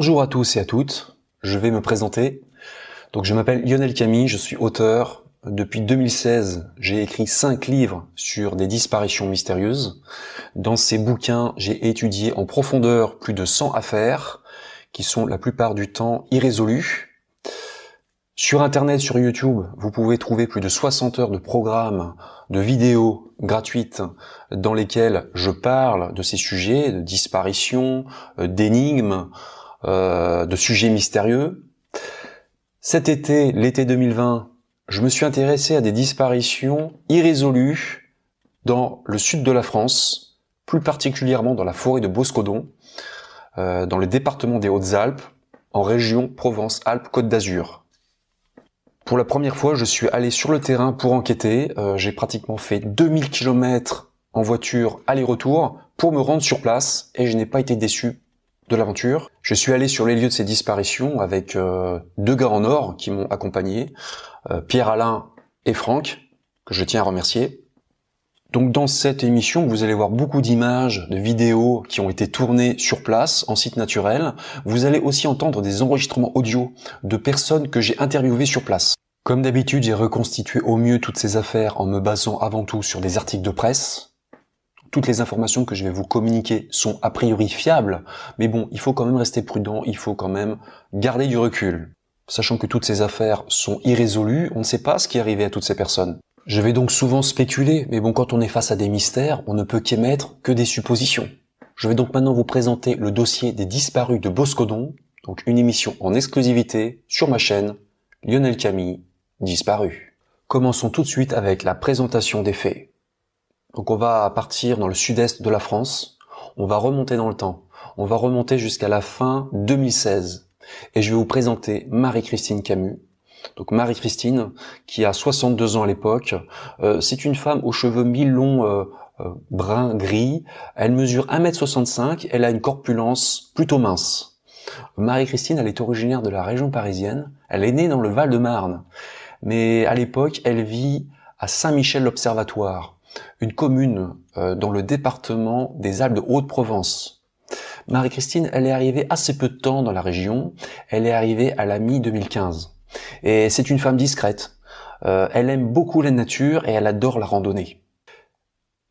Bonjour à tous et à toutes, je vais me présenter. Donc je m'appelle Lionel Camille, je suis auteur. Depuis 2016, j'ai écrit cinq livres sur des disparitions mystérieuses. Dans ces bouquins, j'ai étudié en profondeur plus de 100 affaires qui sont la plupart du temps irrésolues sur Internet, sur YouTube, vous pouvez trouver plus de 60 heures de programmes, de vidéos gratuites dans lesquelles je parle de ces sujets, de disparitions, euh, d'énigmes, euh, de sujets mystérieux. Cet été, l'été 2020, je me suis intéressé à des disparitions irrésolues dans le sud de la France, plus particulièrement dans la forêt de Boscodon, euh, dans le département des Hautes-Alpes, en région Provence-Alpes-Côte d'Azur. Pour la première fois, je suis allé sur le terrain pour enquêter. Euh, j'ai pratiquement fait 2000 km en voiture aller-retour pour me rendre sur place et je n'ai pas été déçu de l'aventure. Je suis allé sur les lieux de ces disparitions avec euh, deux gars en or qui m'ont accompagné, euh, Pierre-Alain et Franck, que je tiens à remercier. Donc dans cette émission, vous allez voir beaucoup d'images, de vidéos qui ont été tournées sur place, en site naturel. Vous allez aussi entendre des enregistrements audio de personnes que j'ai interviewées sur place. Comme d'habitude, j'ai reconstitué au mieux toutes ces affaires en me basant avant tout sur des articles de presse. Toutes les informations que je vais vous communiquer sont a priori fiables, mais bon, il faut quand même rester prudent, il faut quand même garder du recul. Sachant que toutes ces affaires sont irrésolues, on ne sait pas ce qui est arrivé à toutes ces personnes. Je vais donc souvent spéculer, mais bon, quand on est face à des mystères, on ne peut qu'émettre que des suppositions. Je vais donc maintenant vous présenter le dossier des disparus de Boscodon, donc une émission en exclusivité sur ma chaîne Lionel Camille disparu. Commençons tout de suite avec la présentation des faits. Donc on va partir dans le sud-est de la France, on va remonter dans le temps, on va remonter jusqu'à la fin 2016, et je vais vous présenter Marie-Christine Camus. Donc Marie-Christine, qui a 62 ans à l'époque, euh, c'est une femme aux cheveux mi-longs euh, euh, brun gris, elle mesure 1m65, elle a une corpulence plutôt mince. Marie-Christine, elle est originaire de la région parisienne, elle est née dans le Val-de-Marne. Mais à l'époque, elle vit à Saint-Michel-l'Observatoire, une commune euh, dans le département des Alpes de Haute-Provence. Marie-Christine, elle est arrivée assez peu de temps dans la région, elle est arrivée à la mi-2015. Et c'est une femme discrète. Euh, elle aime beaucoup la nature et elle adore la randonnée.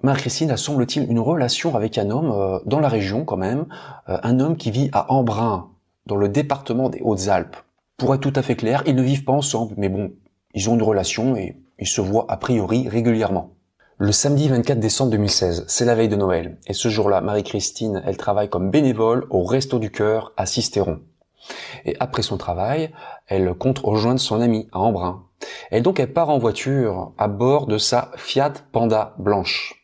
Marie-Christine a, semble-t-il, une relation avec un homme euh, dans la région quand même, un homme qui vit à Embrun, dans le département des Hautes-Alpes. Pour être tout à fait clair, ils ne vivent pas ensemble, mais bon, ils ont une relation et ils se voient a priori régulièrement. Le samedi 24 décembre 2016, c'est la veille de Noël, et ce jour-là, Marie-Christine, elle travaille comme bénévole au Resto du Cœur à Sisteron. Et après son travail, elle compte rejoindre son amie à Embrun. Et donc elle part en voiture à bord de sa Fiat Panda blanche.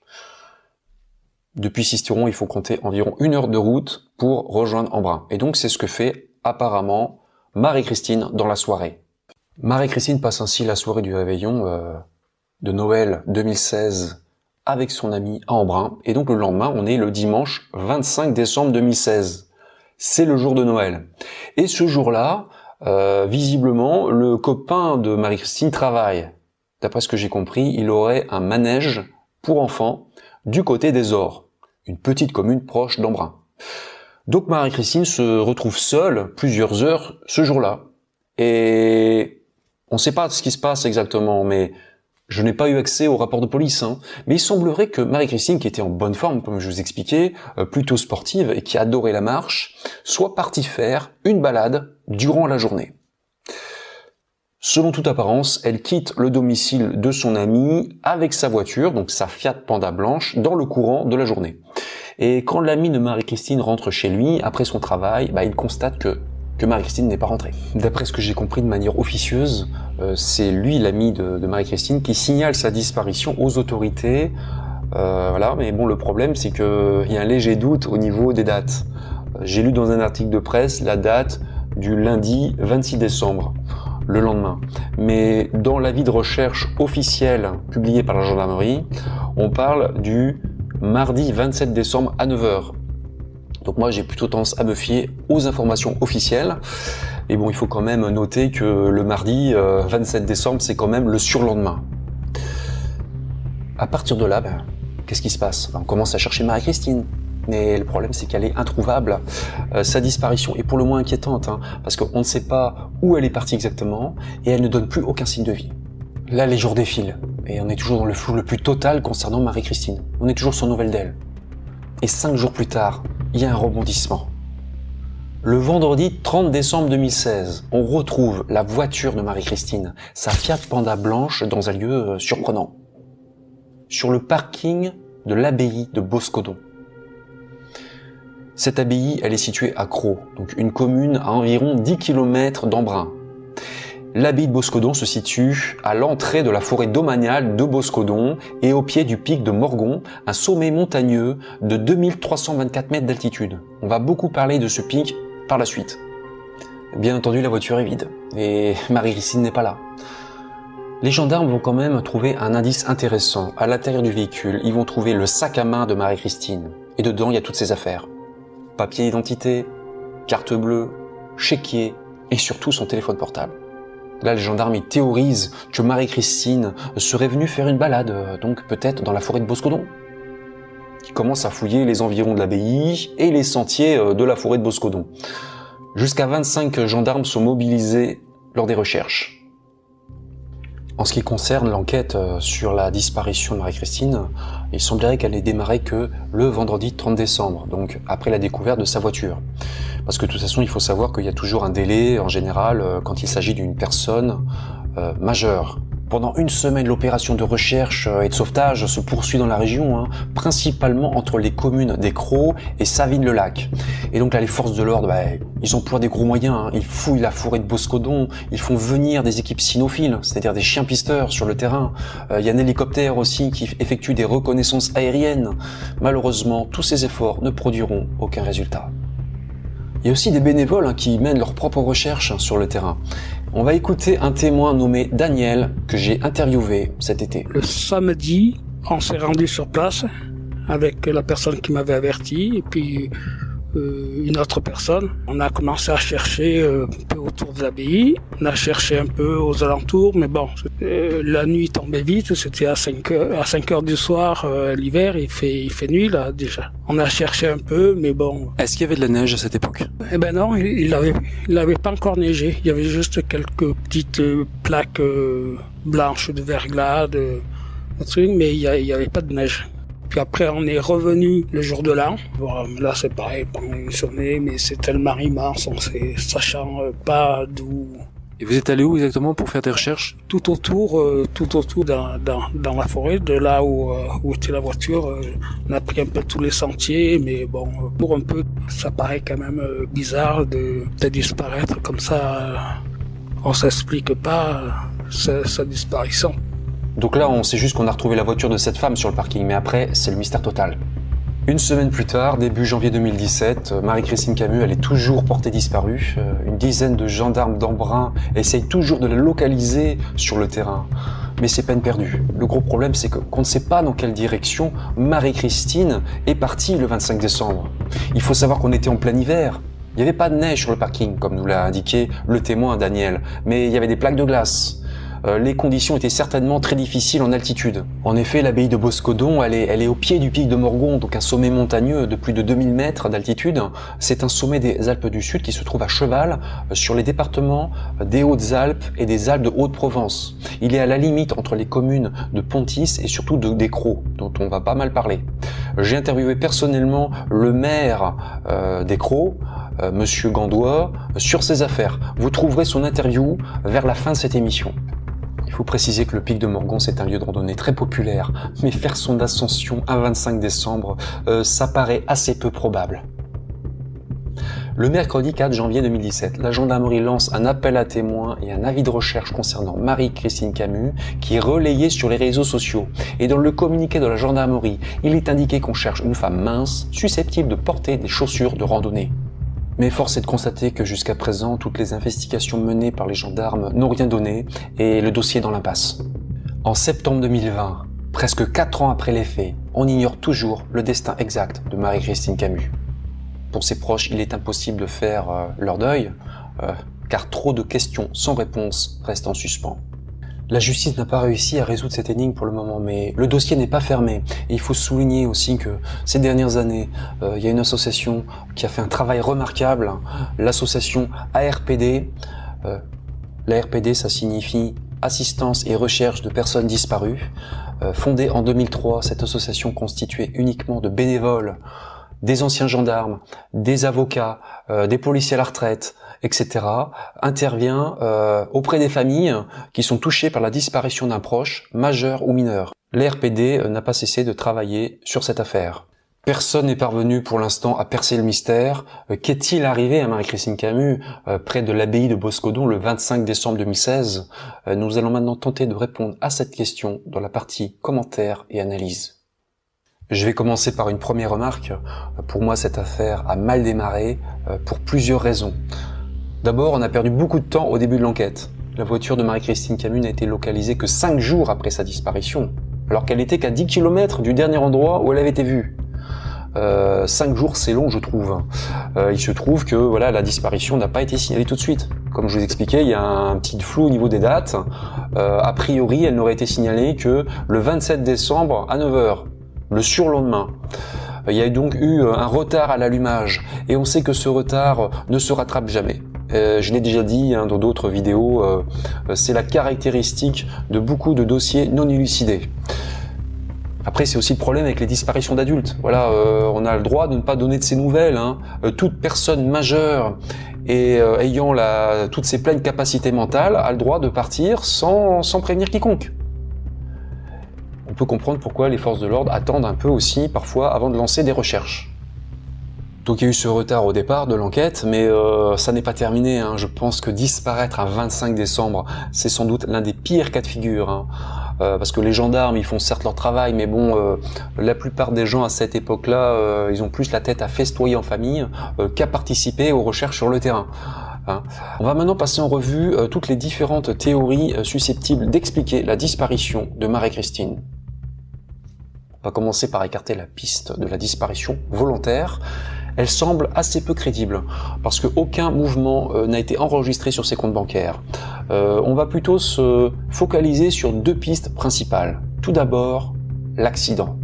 Depuis Sisteron, il faut compter environ une heure de route pour rejoindre Embrun. Et donc c'est ce que fait apparemment Marie-Christine dans la soirée. Marie-Christine passe ainsi la soirée du réveillon euh, de Noël 2016 avec son ami à Embrun. Et donc le lendemain, on est le dimanche 25 décembre 2016. C'est le jour de Noël. Et ce jour-là, euh, visiblement, le copain de Marie-Christine travaille. D'après ce que j'ai compris, il aurait un manège pour enfants du côté des Ors, une petite commune proche d'Embrun. Donc Marie-Christine se retrouve seule plusieurs heures ce jour-là. Et on ne sait pas ce qui se passe exactement, mais je n'ai pas eu accès au rapport de police. Hein. Mais il semblerait que Marie-Christine, qui était en bonne forme, comme je vous expliquais, euh, plutôt sportive et qui adorait la marche, soit partie faire une balade durant la journée. Selon toute apparence, elle quitte le domicile de son ami avec sa voiture, donc sa Fiat Panda blanche, dans le courant de la journée. Et quand l'ami de Marie-Christine rentre chez lui, après son travail, bah, il constate que que Marie-Christine n'est pas rentrée. D'après ce que j'ai compris de manière officieuse, euh, c'est lui, l'ami de, Marie-Christine, qui signale sa disparition aux autorités. Euh, voilà, mais bon, le problème, c'est qu'il y a un léger doute au niveau des dates. Euh, j'ai lu dans un article de presse la date du lundi 26 décembre, le lendemain. Mais dans l'avis de recherche officiel publié par la gendarmerie, on parle du mardi 27 décembre à 9h. Donc moi j'ai plutôt tendance à me fier aux informations officielles. Et bon, il faut quand même noter que le mardi 27 euh, décembre, c'est quand même le surlendemain. À partir de là, ben, qu'est-ce qui se passe? Ben, On commence à chercher Marie-Christine. Mais le problème, c'est qu'elle est introuvable. Euh, sa disparition est pour le moins inquiétante, hein, parce qu'on ne sait pas où elle est partie exactement, et elle ne donne plus aucun signe de vie. Là, les jours défilent, et on est toujours dans le flou le plus total concernant Marie-Christine. On est toujours sans nouvelles d'elle. Et cinq jours plus tard, il y a un rebondissement. Le vendredi 30 décembre 2016, on retrouve la voiture de Marie-Christine, sa Fiat Panda blanche, dans un lieu euh, surprenant. Sur le parking de l'abbaye de Boscodon. Cette abbaye, elle est située à Cros, donc une commune à environ 10 km d'Embrun. L'abbaye de Boscodon se situe à l'entrée de la forêt domaniale de Boscodon et au pied du pic de Morgon, un sommet montagneux de 2324 mètres d'altitude. On va beaucoup parler de ce pic par la suite. Bien entendu, la voiture est vide et Marie-Christine n'est pas là. Les gendarmes vont quand même trouver un indice intéressant. À l'intérieur du véhicule, ils vont trouver le sac à main de Marie-Christine. Et dedans, il y a toutes ses affaires papier d'identité, carte bleue, chéquier et surtout son téléphone portable. Là, les gendarmes théorisent que Marie-Christine serait venue faire une balade, donc peut-être dans la forêt de Boscodon. Ils commencent à fouiller les environs de l'abbaye et les sentiers euh, de la forêt de Boscodon. Jusqu'à 25 gendarmes sont mobilisés lors des recherches. En ce qui concerne l'enquête euh, sur la disparition de Marie-Christine, il semblerait qu'elle ait démarré que le vendredi 30 décembre, donc après la découverte de sa voiture. Parce que de toute façon, il faut savoir qu'il y a toujours un délai, en général, euh, quand il s'agit d'une personne euh, majeure. Pendant une semaine, l'opération de recherche et de sauvetage se poursuit dans la région, hein, principalement entre les communes des et Savines-le-Lac. Et donc là, les forces de l'ordre, bah, ils emploient des gros moyens. Hein. Ils fouillent la forêt de Boscodon, ils font venir des équipes cynophiles, c'est-à-dire des chiens pisteurs sur le terrain. Euh, il y a un hélicoptère aussi qui effectue des reconnaissances aériennes. Malheureusement, tous ces efforts ne produiront aucun résultat. Il y a aussi des bénévoles hein, qui mènent leurs propres recherches sur le terrain. On va écouter un témoin nommé Daniel que j'ai interviewé cet été. Le samedi, on s'est rendu sur place avec la personne qui m'avait averti et puis une autre personne. On a commencé à chercher euh, un peu autour de l'abbaye. On a cherché un peu aux alentours, mais bon, euh, la nuit tombait vite. C'était à 5 heures, à 5 heures du soir, l'hiver, il fait, il fait nuit là déjà. On a cherché un peu, mais bon. Est-ce qu'il y avait de la neige à cette époque? Eh ben non, il avait, il avait pas encore neigé. Il y avait juste quelques petites plaques blanches de verglas, de, de trucs, mais il y, il y avait pas de neige. Puis après, on est revenu le jour de l'an. là, c'est pareil, pendant une journée, mais c'est tellement immense, on sait, sachant euh, pas d'où. Et vous êtes allé où exactement pour faire des recherches? Tout autour, euh, tout autour dans, dans, dans, la forêt, de là où, euh, où était la voiture. on a pris un peu tous les sentiers, mais bon, pour un peu, ça paraît quand même bizarre de, de disparaître comme ça. On s'explique pas sa, sa disparition. Donc là, on sait juste qu'on a retrouvé la voiture de cette femme sur le parking, mais après, c'est le mystère total. Une semaine plus tard, début janvier 2017, Marie-Christine Camus, elle est toujours portée disparue. Euh, une dizaine de gendarmes d'Embrun essayent toujours de la localiser sur le terrain. Mais c'est peine perdue. Le gros problème, c'est qu'on ne sait pas dans quelle direction Marie-Christine est partie le 25 décembre. Il faut savoir qu'on était en plein hiver. Il n'y avait pas de neige sur le parking, comme nous l'a indiqué le témoin Daniel, mais il y avait des plaques de glace. Euh, les conditions étaient certainement très difficiles en altitude. En effet, l'abbaye de Boscodon, elle est, elle est au pied du pic de Morgon, donc un sommet montagneux de plus de 2000 mètres d'altitude. C'est un sommet des Alpes du Sud qui se trouve à cheval euh, sur les départements des Hautes-Alpes et des Alpes de Haute-Provence. Il est à la limite entre les communes de Pontis et surtout de dont on va pas mal parler. J'ai interviewé personnellement le maire euh, d'Écros, euh, Monsieur Gandois, sur ses affaires. Vous trouverez son interview vers la fin de cette émission. Il faut préciser que le pic de Morgon, c'est un lieu de randonnée très populaire, mais faire son ascension un 25 décembre, euh, ça paraît assez peu probable. Le mercredi 4 janvier 2017, la gendarmerie lance un appel à témoins et un avis de recherche concernant Marie-Christine Camus qui est relayé sur les réseaux sociaux. Et dans le communiqué de la gendarmerie, il est indiqué qu'on cherche une femme mince susceptible de porter des chaussures de randonnée. Mais force est de constater que jusqu'à présent, toutes les investigations menées par les gendarmes n'ont rien donné et le dossier est dans l'impasse. En septembre 2020, presque 4 ans après les faits, on ignore toujours le destin exact de Marie-Christine Camus. Pour ses proches, il est impossible de faire euh, leur deuil, euh, car trop de questions sans réponse restent en suspens. La justice n'a pas réussi à résoudre cette énigme pour le moment, mais le dossier n'est pas fermé. Et il faut souligner aussi que ces dernières années, euh, il y a une association qui a fait un travail remarquable, l'association ARPD. Euh, L'ARPD, ça signifie Assistance et Recherche de Personnes Disparues. Euh, fondée en 2003, cette association constituée uniquement de bénévoles, des anciens gendarmes, des avocats, des policiers à la retraite, etc., intervient euh, auprès des familles qui sont touchées par la disparition d'un proche, majeur ou mineur. L'RPD euh, n'a pas cessé de travailler sur cette affaire. Personne n'est parvenu pour l'instant à percer le mystère. Euh, qu'est-il arrivé à Marie-Christine Camus près de l'abbaye de Boscodon le 25 décembre 2016 Nous allons maintenant tenter de répondre à cette question dans la partie commentaires et analyse. Je vais commencer par une première remarque. Pour moi, cette affaire a mal démarré pour plusieurs raisons. D'abord, on a perdu beaucoup de temps au début de l'enquête. La voiture de Marie-Christine Camus n'a été localisée que 5 jours après sa disparition, alors qu'elle était qu'à 10 km du dernier endroit où elle avait été vue. Euh, 5 jours, c'est long, je trouve. Euh, il se trouve que voilà, la disparition n'a pas été signalée tout de suite. Comme je vous expliquais, il y a un petit flou au niveau des dates. Euh, a priori, elle n'aurait été signalée que le 27 décembre à 9h, le surlendemain. Il y a donc eu un retard à l'allumage, et on sait que ce retard ne se rattrape jamais. Euh, je l'ai déjà dit hein, dans d'autres vidéos, euh, c'est la caractéristique de beaucoup de dossiers non élucidés. Après, c'est aussi le problème avec les disparitions d'adultes. Voilà, euh, on a le droit de ne pas donner de ces nouvelles. Hein. toute personne majeure et ayant toutes ses pleines capacités mentales a le droit de partir sans prévenir quiconque. On peut comprendre pourquoi les forces de l'ordre attendent un peu aussi parfois avant de lancer des recherches. Donc il y a eu ce retard au départ de l'enquête, mais euh, ça n'est pas terminé. Hein. Je pense que disparaître un 25 décembre, c'est sans doute l'un des pires cas de figure. Hein. Euh, parce que les gendarmes, ils font certes leur travail, mais bon, euh, la plupart des gens à cette époque-là, ils ont plus la tête à festoyer en famille qu'à participer aux recherches sur le terrain. Hein. On va maintenant passer en revue toutes les différentes théories susceptibles d'expliquer la disparition de Marie-Christine. On va commencer par écarter la piste de la disparition volontaire elle semble assez peu crédible parce qu'aucun mouvement euh, n'a été enregistré sur ses comptes bancaires. Euh, on va plutôt se focaliser sur deux pistes principales. Tout d'abord, l'accident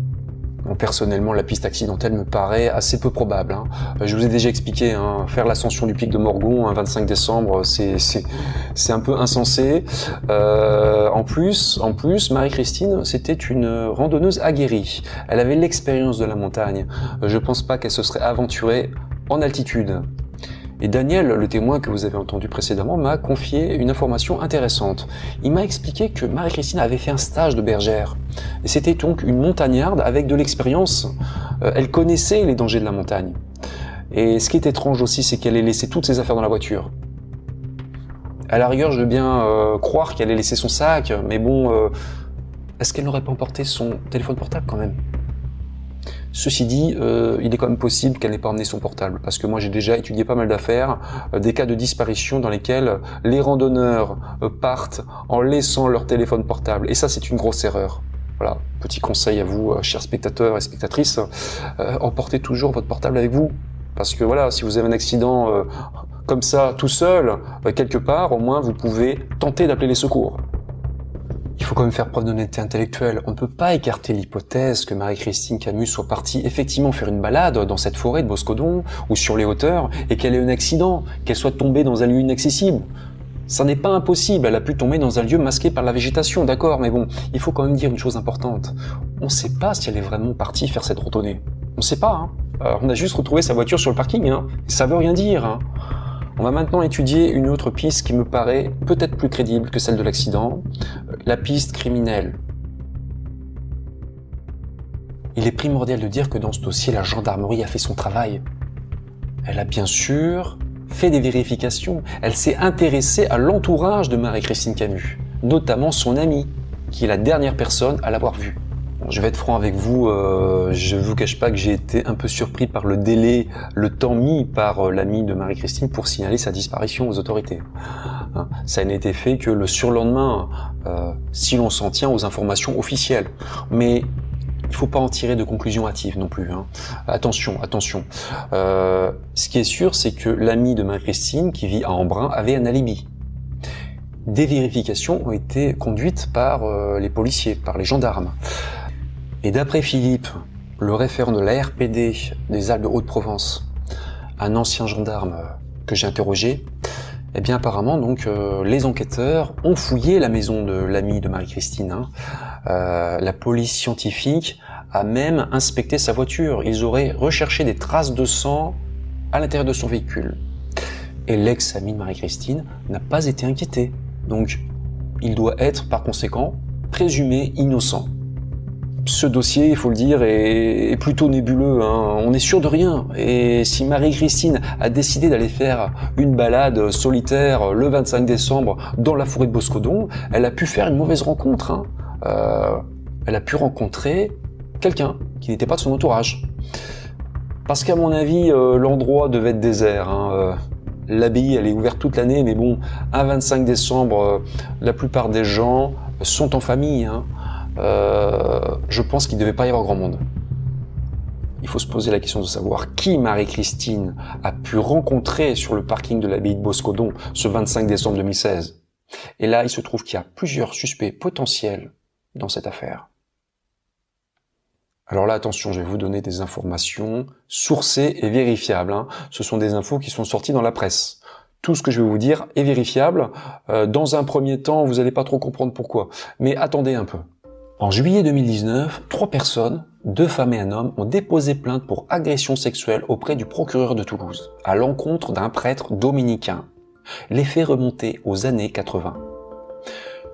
personnellement, la piste accidentelle me paraît assez peu probable. Hein. Je vous ai déjà expliqué, hein, faire l'ascension du pic de Morgon un 25 décembre, c'est un peu insensé. Euh, en plus, en plus, Marie-Christine, c'était une randonneuse aguerrie. Elle avait l'expérience de la montagne. Je pense pas qu'elle se serait aventurée en altitude. Et Daniel, le témoin que vous avez entendu précédemment, m'a confié une information intéressante. Il m'a expliqué que Marie-Christine avait fait un stage de bergère. Et c'était donc une montagnarde avec de l'expérience. Euh, elle connaissait les dangers de la montagne. Et ce qui est étrange aussi, c'est qu'elle ait laissé toutes ses affaires dans la voiture. À la rigueur, je veux bien euh, croire qu'elle ait laissé son sac, mais bon, euh, est-ce qu'elle n'aurait pas emporté son téléphone portable quand même? Ceci dit, euh, il est quand même possible qu'elle n'ait pas emmené son portable, parce que moi j'ai déjà étudié pas mal d'affaires, euh, des cas de disparition dans lesquels les randonneurs euh, partent en laissant leur téléphone portable, et ça c'est une grosse erreur. Voilà, petit conseil à vous, chers spectateurs et spectatrices, emportez toujours votre portable avec vous, parce que voilà, si vous avez un accident comme ça tout seul, quelque part, au moins vous pouvez tenter d'appeler les secours. Il faut quand même faire preuve d'honnêteté intellectuelle. On ne peut pas écarter l'hypothèse que Marie-Christine Camus soit partie effectivement faire une balade dans cette forêt de Boscodon ou sur les hauteurs et qu'elle ait un accident, qu'elle soit tombée dans un lieu inaccessible. Ça n'est pas impossible, elle a pu tomber dans un lieu masqué par la végétation, d'accord, mais bon, il faut quand même dire une chose importante. On ne sait pas si elle est vraiment partie faire cette randonnée. On ne sait pas, hein. Euh, on a juste retrouvé sa voiture sur le parking, hein. Ça veut rien dire, hein. On va maintenant étudier une autre piste qui me paraît peut-être plus crédible que celle de l'accident, la piste criminelle. Il est primordial de dire que dans ce dossier, la gendarmerie a fait son travail. Elle a bien sûr fait des vérifications. Elle s'est intéressée à l'entourage de Marie-Christine Camus, notamment son amie, qui est la dernière personne à l'avoir vue je vais être franc avec vous, euh, je vous cache pas que j'ai été un peu surpris par le délai, le temps mis par euh, l'ami de Marie-Christine pour signaler sa disparition aux autorités. Hein, ça n'a été fait que le surlendemain, euh, si l'on s'en tient aux informations officielles. Mais il faut pas en tirer de conclusions hâtives non plus. Hein. Attention, attention. Ce qui est sûr, c'est que l'ami de Marie-Christine, qui vit à Embrun, avait un alibi. des vérifications ont été conduites par les policiers, par les gendarmes. Et d'après Philippe, le référent de la RPD des Alpes de Haute-Provence, un ancien gendarme que j'ai interrogé, eh bien apparemment donc euh, les enquêteurs ont fouillé la maison de l'ami de Marie-Christine. Hein. Euh, la police scientifique a même inspecté sa voiture. Ils auraient recherché des traces de sang à l'intérieur de son véhicule. Et l'ex-ami de Marie-Christine n'a pas été inquiété. Donc il doit être par conséquent présumé innocent ce dossier, il faut le dire, est, plutôt nébuleux. Hein. On est sûr de rien. Et si Marie-Christine a décidé d'aller faire une balade solitaire le 25 décembre dans la forêt de Boscodon, elle a pu faire une mauvaise rencontre. Hein. Euh, elle a pu rencontrer quelqu'un qui n'était pas de son entourage. Parce qu'à mon avis, euh, l'endroit devait être désert. Hein. Euh, l'abbaye, elle est ouverte toute l'année, mais bon, un 25 décembre, la plupart des gens sont en famille. Euh, je pense qu'il ne devait pas y avoir grand monde. Il faut se poser la question de savoir qui Marie-Christine a pu rencontrer sur le parking de l'abbaye de Boscodon ce 25 décembre 2016. Et là, il se trouve qu'il y a plusieurs suspects potentiels dans cette affaire. Alors là, attention, je vais vous donner des informations sourcées et vérifiables. Hein. Ce sont des infos qui sont sorties dans la presse. Tout ce que je vais vous dire est vérifiable. Euh, dans un premier temps, vous n'allez pas trop comprendre pourquoi. Mais attendez un peu. En juillet 2019, trois personnes, deux femmes et un homme, ont déposé plainte pour agression sexuelle auprès du procureur de Toulouse, à l'encontre d'un prêtre dominicain. Les faits remontaient aux années 80.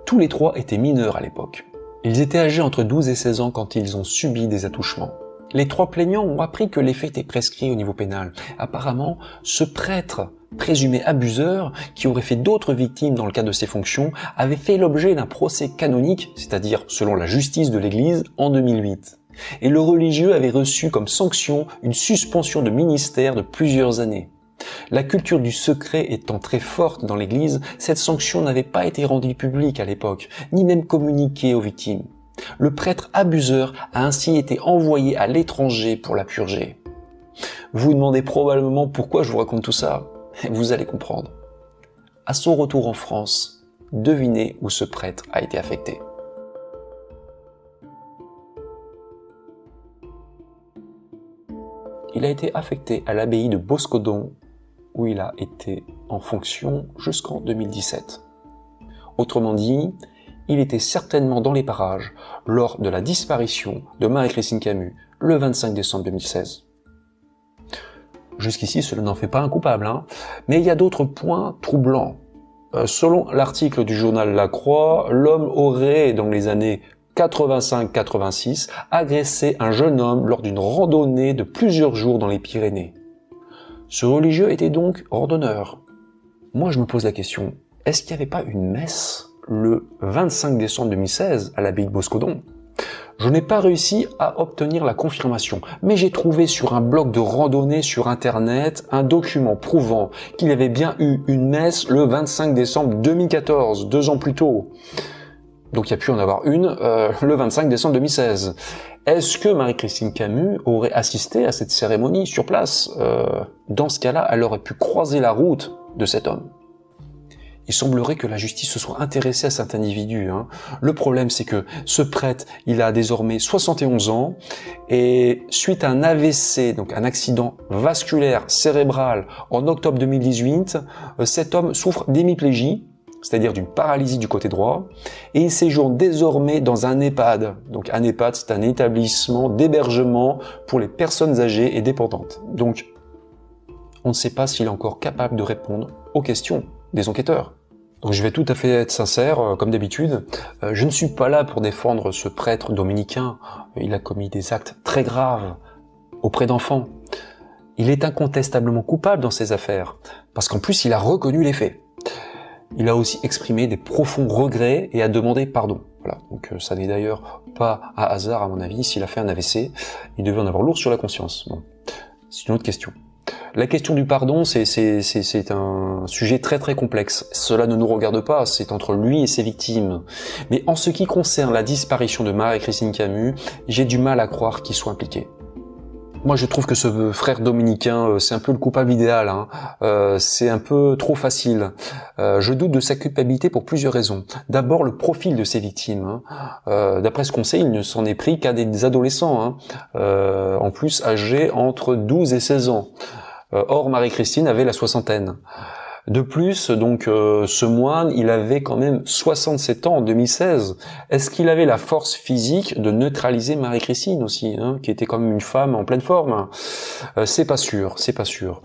Tous les trois étaient mineurs à l'époque. Ils étaient âgés entre 12 et 16 ans quand ils ont subi des attouchements. Les trois plaignants ont appris que les faits étaient au niveau pénal. Apparemment, ce prêtre présumé abuseur, qui aurait fait d'autres victimes dans le cadre de ses fonctions, avait fait l'objet d'un procès canonique, c'est-à-dire selon la justice de l'Église, en 2008. Et le religieux avait reçu comme sanction une suspension de ministère de plusieurs années. La culture du secret étant très forte dans l'Église, cette sanction n'avait pas été rendue publique à l'époque, ni même communiquée aux victimes. Le prêtre abuseur a ainsi été envoyé à l'étranger pour la purger. Vous vous demandez probablement pourquoi je vous raconte tout ça vous allez comprendre. À son retour en France, devinez où ce prêtre a été affecté. Il a été affecté à l'abbaye de Boscodon, où il a été en fonction jusqu'en 2017. Autrement dit, il était certainement dans les parages lors de la disparition de Marie-Christine Camus le 25 décembre 2016. Jusqu'ici, cela n'en fait pas un coupable. Hein. Mais il y a d'autres points troublants. Euh, selon l'article du journal La Croix, l'homme aurait, dans les années 85-86, agressé un jeune homme lors d'une randonnée de plusieurs jours dans les Pyrénées. Ce religieux était donc randonneur. Moi, je me pose la question, est-ce qu'il n'y avait pas une messe le 25 décembre 2016 à l'abbaye de Boscodon? Je n'ai pas réussi à obtenir la confirmation, mais j'ai trouvé sur un blog de randonnée sur internet un document prouvant qu'il avait bien eu une messe le 25 décembre 2014, deux ans plus tôt. Donc il y a pu en avoir une euh, le 25 décembre 2016. Est-ce que Marie-Christine Camus aurait assisté à cette cérémonie sur place? Euh, Dans ce cas-là, elle aurait pu croiser la route de cet homme il semblerait que la justice se soit intéressée à cet individu. Hein. Le problème, c'est que ce prêtre, il a désormais 71 ans, et suite à un AVC, donc un accident vasculaire cérébral, en octobre 2018, euh, cet homme souffre d'hémiplégie, c'est-à-dire d'une paralysie du côté droit, et il séjourne désormais dans un EHPAD. Donc un EHPAD, c'est un établissement d'hébergement pour les personnes âgées et dépendantes. Donc, on ne sait pas s'il est encore capable de répondre aux questions des enquêteurs. Donc je vais tout à fait être sincère, euh, comme d'habitude. Euh, je ne suis pas là pour défendre ce prêtre dominicain. Il a commis des actes très graves auprès d'enfants. Il est incontestablement coupable dans ces affaires, parce qu'en plus il a reconnu les faits. Il a aussi exprimé des profonds regrets et a demandé pardon. Voilà. Donc euh, ça n'est d'ailleurs pas à hasard à mon avis. S'il a fait un AVC, il devait en avoir lourd sur la conscience. Bon, c'est une autre question. La question du pardon, c'est un sujet très très complexe. Cela ne nous regarde pas, c'est entre lui et ses victimes. Mais en ce qui concerne la disparition de Marie-Christine Camus, j'ai du mal à croire qu'il soit impliqué. Moi, je trouve que ce frère dominicain, euh, c'est un peu le coupable idéal. Hein. Euh, c'est un peu trop facile. Euh, je doute de sa culpabilité pour plusieurs raisons. D'abord, le profil de ses victimes. Hein. D'après ce qu'on sait, il ne s'en est pris qu'à des adolescents, hein. en plus âgés entre 12 et 16 ans. or, Marie-Christine avait la soixantaine. De plus, donc euh, ce moine, il avait quand même 67 ans en 2016. Est-ce qu'il avait la force physique de neutraliser Marie-Christine aussi, hein, qui était même une femme en pleine forme? Euh, C'est pas sûr, c'est pas sûr.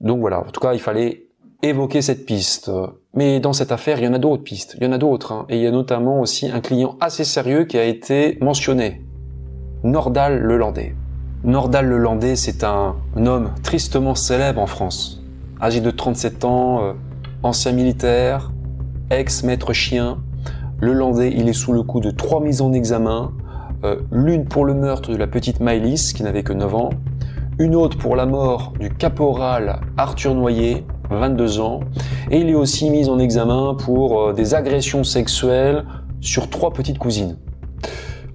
Donc voilà, en tout cas, il fallait évoquer cette piste. Mais dans cette affaire, il y en a d'autres pistes, il y en a d'autres, hein. et il y a notamment aussi un client assez sérieux qui a été mentionné, Nordal Lelandais. Nordal Lelandais, c'est un homme tristement célèbre en France âgé de 37 ans, euh, ancien militaire, ex-maître chien. Le Landais, il est sous le coup de trois mises en examen. Euh, l'une pour le meurtre de la petite Maëlys, qui n'avait que 9 ans. Une autre pour la mort du caporal Arthur Noyer, 22 ans. Et il est aussi mis en examen pour euh, des agressions sexuelles sur trois petites cousines.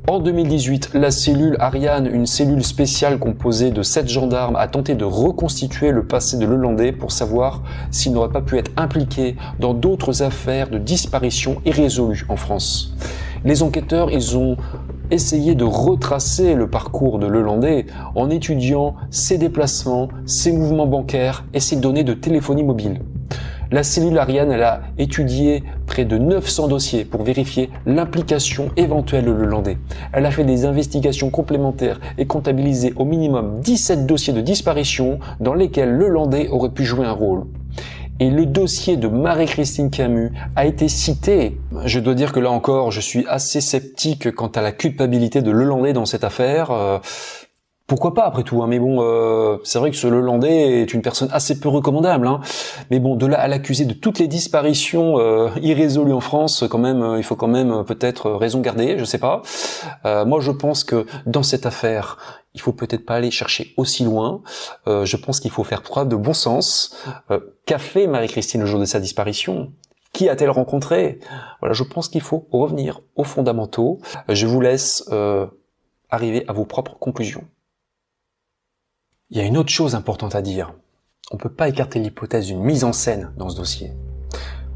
En 2018, la cellule Ariane, une cellule spéciale composée de sept gendarmes, a tenté de reconstituer le passé de Lelandais pour savoir s'il n'aurait pas pu être impliqué dans d'autres affaires de disparition irrésolues en France. Les enquêteurs, ils ont essayé de retracer le parcours de Lelandais en étudiant ses déplacements, ses mouvements bancaires et ses données de téléphonie mobile. La cellule Ariane, a étudié près de 900 dossiers pour vérifier l'implication éventuelle de Lelandais. Elle a fait des investigations complémentaires et comptabilisé au minimum 17 dossiers de disparition dans lesquels Lelandais aurait pu jouer un rôle. Et le dossier de Marie-Christine Camus a été cité. Je dois dire que là encore, je suis assez sceptique quant à la culpabilité de Lelandais dans cette affaire. Euh, pourquoi pas après tout hein, mais bon euh, c'est vrai que ce Lelandais est une personne assez peu recommandable hein. mais bon de là à l'accuser de toutes les disparitions euh, irrésolues en France quand même euh, il faut quand même peut-être raison garder je sais pas moi je pense que dans cette affaire il faut peut-être pas aller chercher aussi loin je pense qu'il faut faire preuve de bon sens qu'a fait Marie-Christine le jour de sa disparition? Qui a-t-elle rencontré? Voilà, je pense qu'il faut revenir aux fondamentaux. Je vous laisse arriver à vos propres conclusions. Il y a une autre chose importante à dire. On ne peut pas écarter l'hypothèse d'une mise en scène dans ce dossier.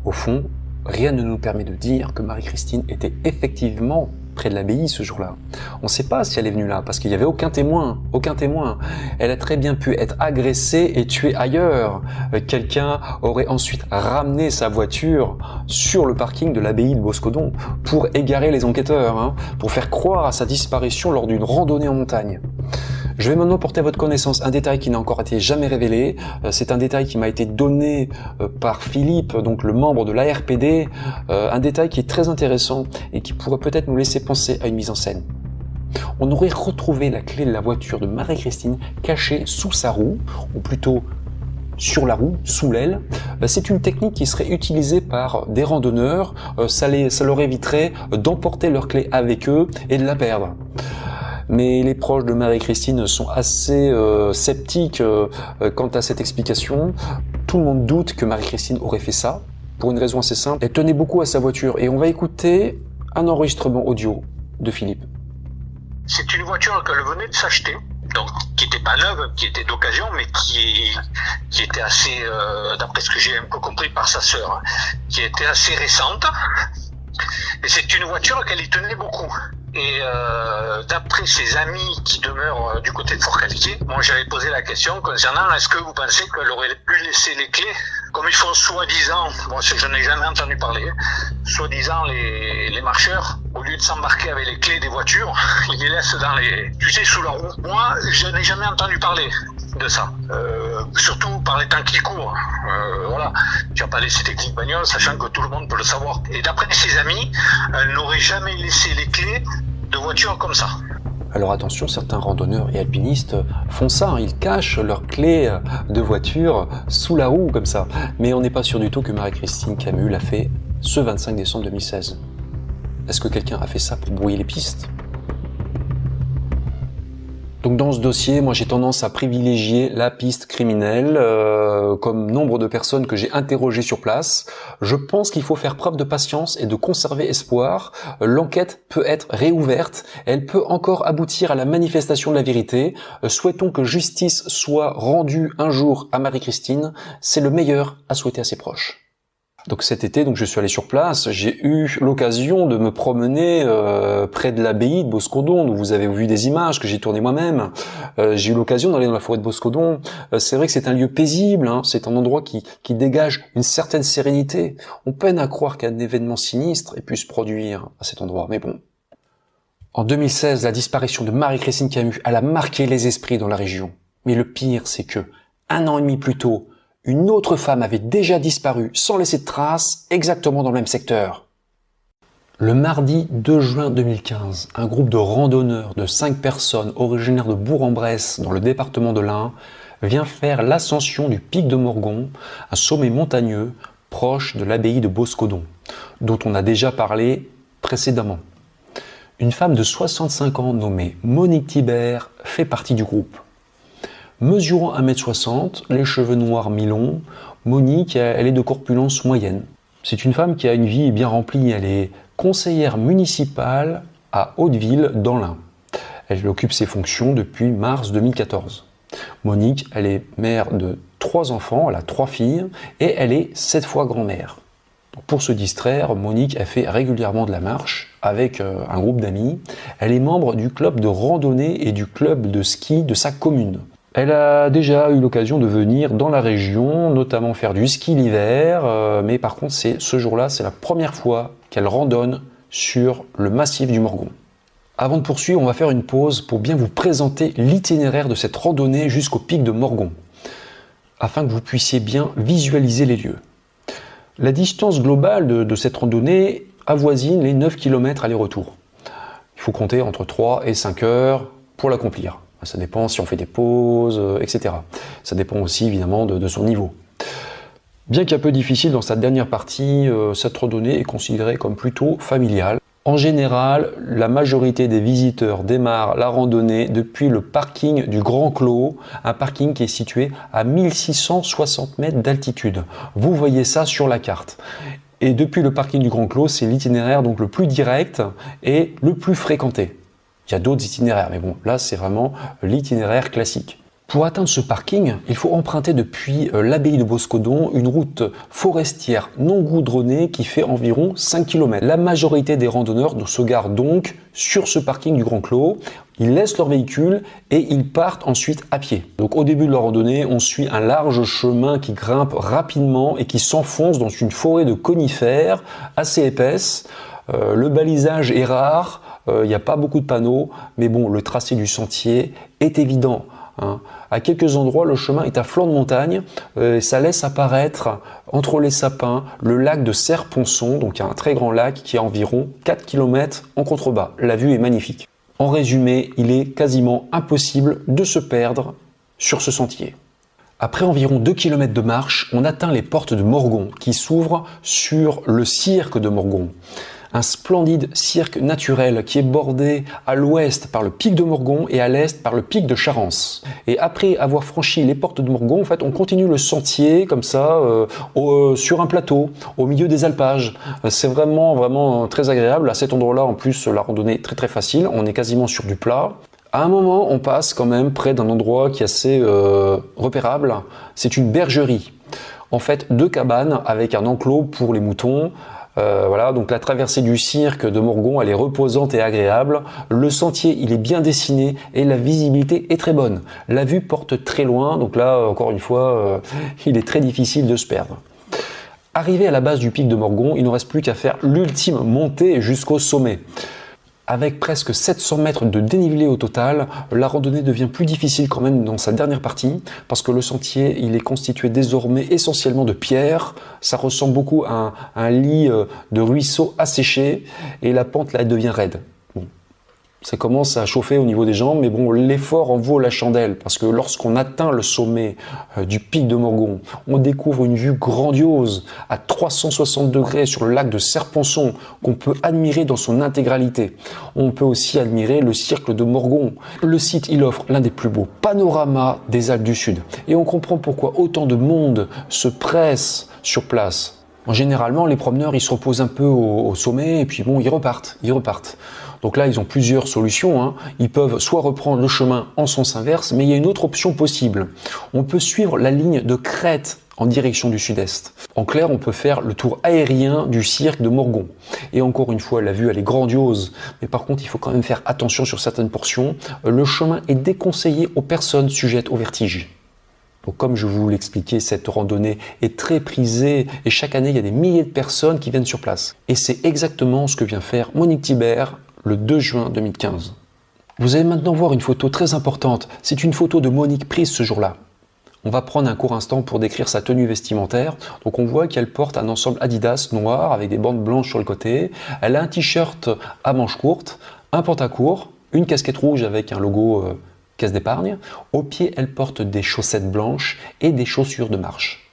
Au fond, rien ne nous permet de dire que Marie-Christine était effectivement de l'abbaye ce jour-là. On ne sait pas si elle est venue là, parce qu'il n'y avait aucun témoin, aucun témoin. Elle a très bien pu être agressée et tuée ailleurs. Euh, quelqu'un aurait ensuite ramené sa voiture sur le parking de l'abbaye de Boscodon pour égarer les enquêteurs, hein, pour faire croire à sa disparition lors d'une randonnée en montagne. Je vais maintenant porter à votre connaissance un détail qui n'a encore été jamais révélé. Euh, c'est un détail qui m'a été donné euh, par Philippe, donc le membre de l'ARPD, un détail qui est très intéressant et qui pourrait peut-être nous laisser à une mise en scène. On aurait retrouvé la clé de la voiture de Marie-Christine cachée sous sa roue, ou plutôt sur la roue, sous l'aile. C'est une technique qui serait utilisée par des randonneurs. Ça, ça leur éviterait d'emporter leur clé avec eux et de la perdre mais les proches de Marie-Christine sont assez euh, sceptiques euh, euh, quant à cette explication. Tout le monde doute que Marie-Christine aurait fait ça, pour une raison assez simple. Elle tenait beaucoup à sa voiture, et on va écouter un enregistrement audio de Philippe. C'est une voiture qu'elle venait de s'acheter, donc qui n'était pas neuve, qui était d'occasion, mais qui, qui était assez, d'après ce que j'ai un peu compris par sa sœur, qui était assez récente. Et c'est une voiture qu'elle y tenait beaucoup. Et euh, d'après ses amis qui demeurent euh, du côté de Fort-Caliquier, moi j'avais posé la question concernant est-ce que vous pensez qu'elle aurait pu laisser les clés, comme ils font soi-disant, bon je n'ai jamais entendu parler, soi-disant les, les marcheurs, au lieu de s'embarquer avec les clés des voitures, ils les laissent dans les, tu sais, sous la roue. Moi je n'ai jamais entendu parler de ça. Euh, surtout par les temps qui courent. Euh, voilà. Tu vas pas laisser tes clés de bagnole, sachant que tout le monde peut le savoir. Et d'après ses amis, elle n'aurait jamais laissé les clés de voiture comme ça. Alors attention, certains randonneurs et alpinistes font ça, hein. ils cachent leurs clés de voiture sous la roue comme ça. Mais on n'est pas sûr du tout que Marie-Christine Camus l'a fait ce 25 décembre 2016. Est-ce que quelqu'un a fait ça pour brouiller les pistes? Donc dans ce dossier, moi j'ai tendance à privilégier la piste criminelle, euh, comme nombre de personnes que j'ai interrogées sur place. Je pense qu'il faut faire preuve de patience et de conserver espoir. L'enquête peut être réouverte, elle peut encore aboutir à la manifestation de la vérité. Euh, souhaitons que justice soit rendue un jour à Marie-Christine. C'est le meilleur à souhaiter à ses proches. Donc cet été, donc je suis allé sur place, j'ai eu l'occasion de me promener euh, près de l'abbaye de Boscodon, où vous avez vu des images que j'ai tournées moi-même. Euh, j'ai eu l'occasion d'aller dans la forêt de Boscodon. Euh, c'est vrai que c'est un lieu paisible, hein. c'est un endroit qui, qui dégage une certaine sérénité. On peine à croire qu'un événement sinistre ait pu se produire à cet endroit, mais bon. En 2016, la disparition de Marie-Christine Camus, elle a marqué les esprits dans la région. Mais le pire, c'est que, un an et demi plus tôt, une autre femme avait déjà disparu sans laisser de traces exactement dans le même secteur. Le mardi 2 juin 2015, un groupe de randonneurs de 5 personnes originaires de Bourg-en-Bresse dans le département de l'Ain vient faire l'ascension du pic de Morgon, un sommet montagneux proche de l'abbaye de Boscodon, dont on a déjà parlé précédemment. Une femme de 65 ans nommée Monique Thibert fait partie du groupe. Mesurant 1m60, les cheveux noirs mi-longs, Monique, elle est de corpulence moyenne. C'est une femme qui a une vie bien remplie. Elle est conseillère municipale à Hauteville, dans l'Ain. Elle occupe ses fonctions depuis mars 2014. Monique, elle est mère de trois enfants, elle a trois filles, et elle est sept fois grand-mère. Pour se distraire, Monique a fait régulièrement de la marche avec euh, un groupe d'amis. Elle est membre du club de randonnée et du club de ski de sa commune. Elle a déjà eu l'occasion de venir dans la région, notamment faire du ski l'hiver, euh, mais par contre, c'est ce jour-là, c'est la première fois qu'elle randonne sur le massif du Morgon. Avant de poursuivre, on va faire une pause pour bien vous présenter l'itinéraire de cette randonnée jusqu'au pic de Morgon, afin que vous puissiez bien visualiser les lieux. La distance globale de, de cette randonnée avoisine les 9 km aller-retour. Il faut compter entre 3 et 5 heures pour l'accomplir. Ça dépend si on fait des pauses, euh, etc. Ça dépend aussi évidemment de, son niveau. Bien qu'un peu difficile dans sa dernière partie, euh, cette randonnée est considérée comme plutôt familiale. En général, la majorité des visiteurs démarrent la randonnée depuis le parking du Grand Clos, un parking qui est situé à 1660 mètres d'altitude. Vous voyez ça sur la carte. Et depuis le parking du Grand Clos, c'est l'itinéraire donc le plus direct et le plus fréquenté. Il y a d'autres itinéraires, mais bon, là c'est vraiment l'itinéraire classique. Pour atteindre ce parking, il faut emprunter depuis euh, l'abbaye de Boscodon une route forestière non goudronnée qui fait environ 5 km. La majorité des randonneurs se garent donc sur ce parking du Grand Clos. Ils laissent leur véhicule et ils partent ensuite à pied. Donc au début de la randonnée, on suit un large chemin qui grimpe rapidement et qui s'enfonce dans une forêt de conifères assez épaisse. Euh, le balisage est rare, il n'y a pas beaucoup de panneaux, mais bon, le tracé du sentier est évident. Hein. À quelques endroits, le chemin est à flanc de montagne euh, ça laisse apparaître entre les sapins le lac de Serponçon, donc un très grand lac qui est environ 4 km en contrebas. La vue est magnifique. En résumé, il est quasiment impossible de se perdre sur ce sentier. Après environ 2 km de marche, on atteint les portes de Morgon qui s'ouvrent sur le cirque de Morgon un splendide cirque naturel qui est bordé à l'ouest par le pic de Morgon et à l'est par le pic de Charence. Et après avoir franchi les portes de Morgon, en on continue le sentier comme ça euh, euh, sur un plateau au milieu des alpages. C'est vraiment vraiment très agréable. À cet endroit-là, en plus, la randonnée est très très facile. On est quasiment sur du plat. À un moment, on passe quand même près d'un endroit qui est assez euh, repérable. C'est une bergerie. En fait, deux cabanes avec un enclos pour les moutons, euh, voilà, donc la traversée du cirque de Morgon, elle est reposante et agréable. Le sentier, il est bien dessiné et la visibilité est très bonne. La vue porte très loin, donc là, encore une fois, euh, il est très difficile de se perdre. Arrivé à la base du pic de Morgon, il ne reste plus qu'à faire l'ultime montée jusqu'au sommet. Avec presque 700 mètres de dénivelé au total, la randonnée devient plus difficile quand même dans sa dernière partie, parce que le sentier, il est constitué désormais essentiellement de pierres, ça ressemble beaucoup à un, lit euh, de ruisseau asséché, et la pente là, devient raide. Ça commence à chauffer au niveau des jambes, mais bon, l'effort en vaut la chandelle, parce que lorsqu'on atteint le sommet euh, du pic de Morgon, on découvre une vue grandiose à 360 degrés sur le lac de Serponçon, qu'on peut admirer dans son intégralité. On peut aussi admirer le cirque de Morgon. Le site, offre l'un des plus beaux panoramas des Alpes du Sud. Et on comprend pourquoi autant de monde se presse sur place. Généralement, les promeneurs, ils se reposent un peu au, au sommet, et puis bon, ils repartent, ils repartent. Donc là, ils ont plusieurs solutions. Hein. Ils peuvent soit reprendre le chemin en sens inverse, mais il y a une autre option possible. On peut suivre la ligne de crête en direction du sud-est. En clair, on peut faire le tour aérien du cirque de Morgon. Et encore une fois, la vue, elle est grandiose. Mais par contre, il faut quand même faire attention sur certaines portions. Le chemin est déconseillé aux personnes sujettes au vertige. Donc, comme je vous l'expliquais, cette randonnée est très prisée et chaque année, il y a des milliers de personnes qui viennent sur place. Et c'est exactement ce que vient faire Monique Thibert le 2 juin 2015. Vous allez maintenant voir une photo très importante. C'est une photo de Monique prise ce jour-là. On va prendre un court instant pour décrire sa tenue vestimentaire. Donc on voit qu'elle porte un ensemble Adidas noir avec des bandes blanches sur le côté. Elle a un t-shirt à manches courtes, un pantacourt, une casquette rouge avec un logo euh, caisse d'épargne. Au pied, elle porte des chaussettes blanches et des chaussures de marche.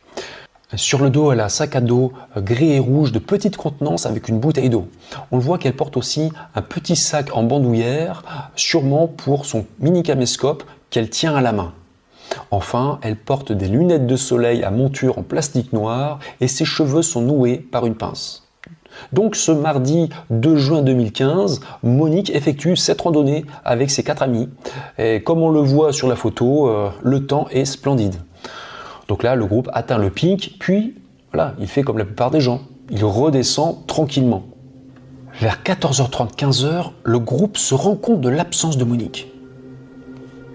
Sur le dos, elle a un sac à dos euh, gris et rouge de petite contenance avec une bouteille d'eau. On voit qu'elle porte aussi un petit sac en bandoulière, sûrement pour son mini caméscope qu'elle tient à la main. Enfin, elle porte des lunettes de soleil à monture en plastique noir et ses cheveux sont noués par une pince. Donc ce mardi 2 juin 2015, Monique effectue cette randonnée avec ses quatre amis. Et comme on le voit sur la photo, euh, le temps est splendide. Donc là, le groupe atteint le pic, puis voilà, il fait comme la plupart des gens. Il redescend tranquillement. Vers 14h30, 15h, le groupe se rend compte de l'absence de Monique.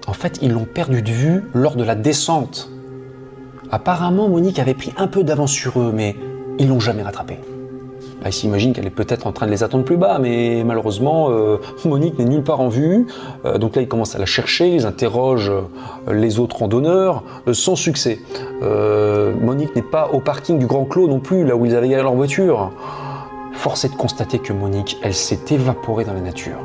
En fait, ils l'ont perdu de vue lors de la descente. Apparemment, Monique avait pris un peu d'avance sur eux, mais ils l'ont jamais rattrapée. Bah, ils s'imaginent qu'elle est peut-être en train de les attendre plus bas, mais malheureusement, euh, Monique n'est nulle part en vue. Euh, donc là, ils commencent à la chercher, ils interrogent euh, les autres randonneurs, sans succès. Monique n'est pas au parking du Grand Clos non plus, là où ils avaient garé leur voiture. Force est de constater que Monique, elle s'est évaporée dans la nature.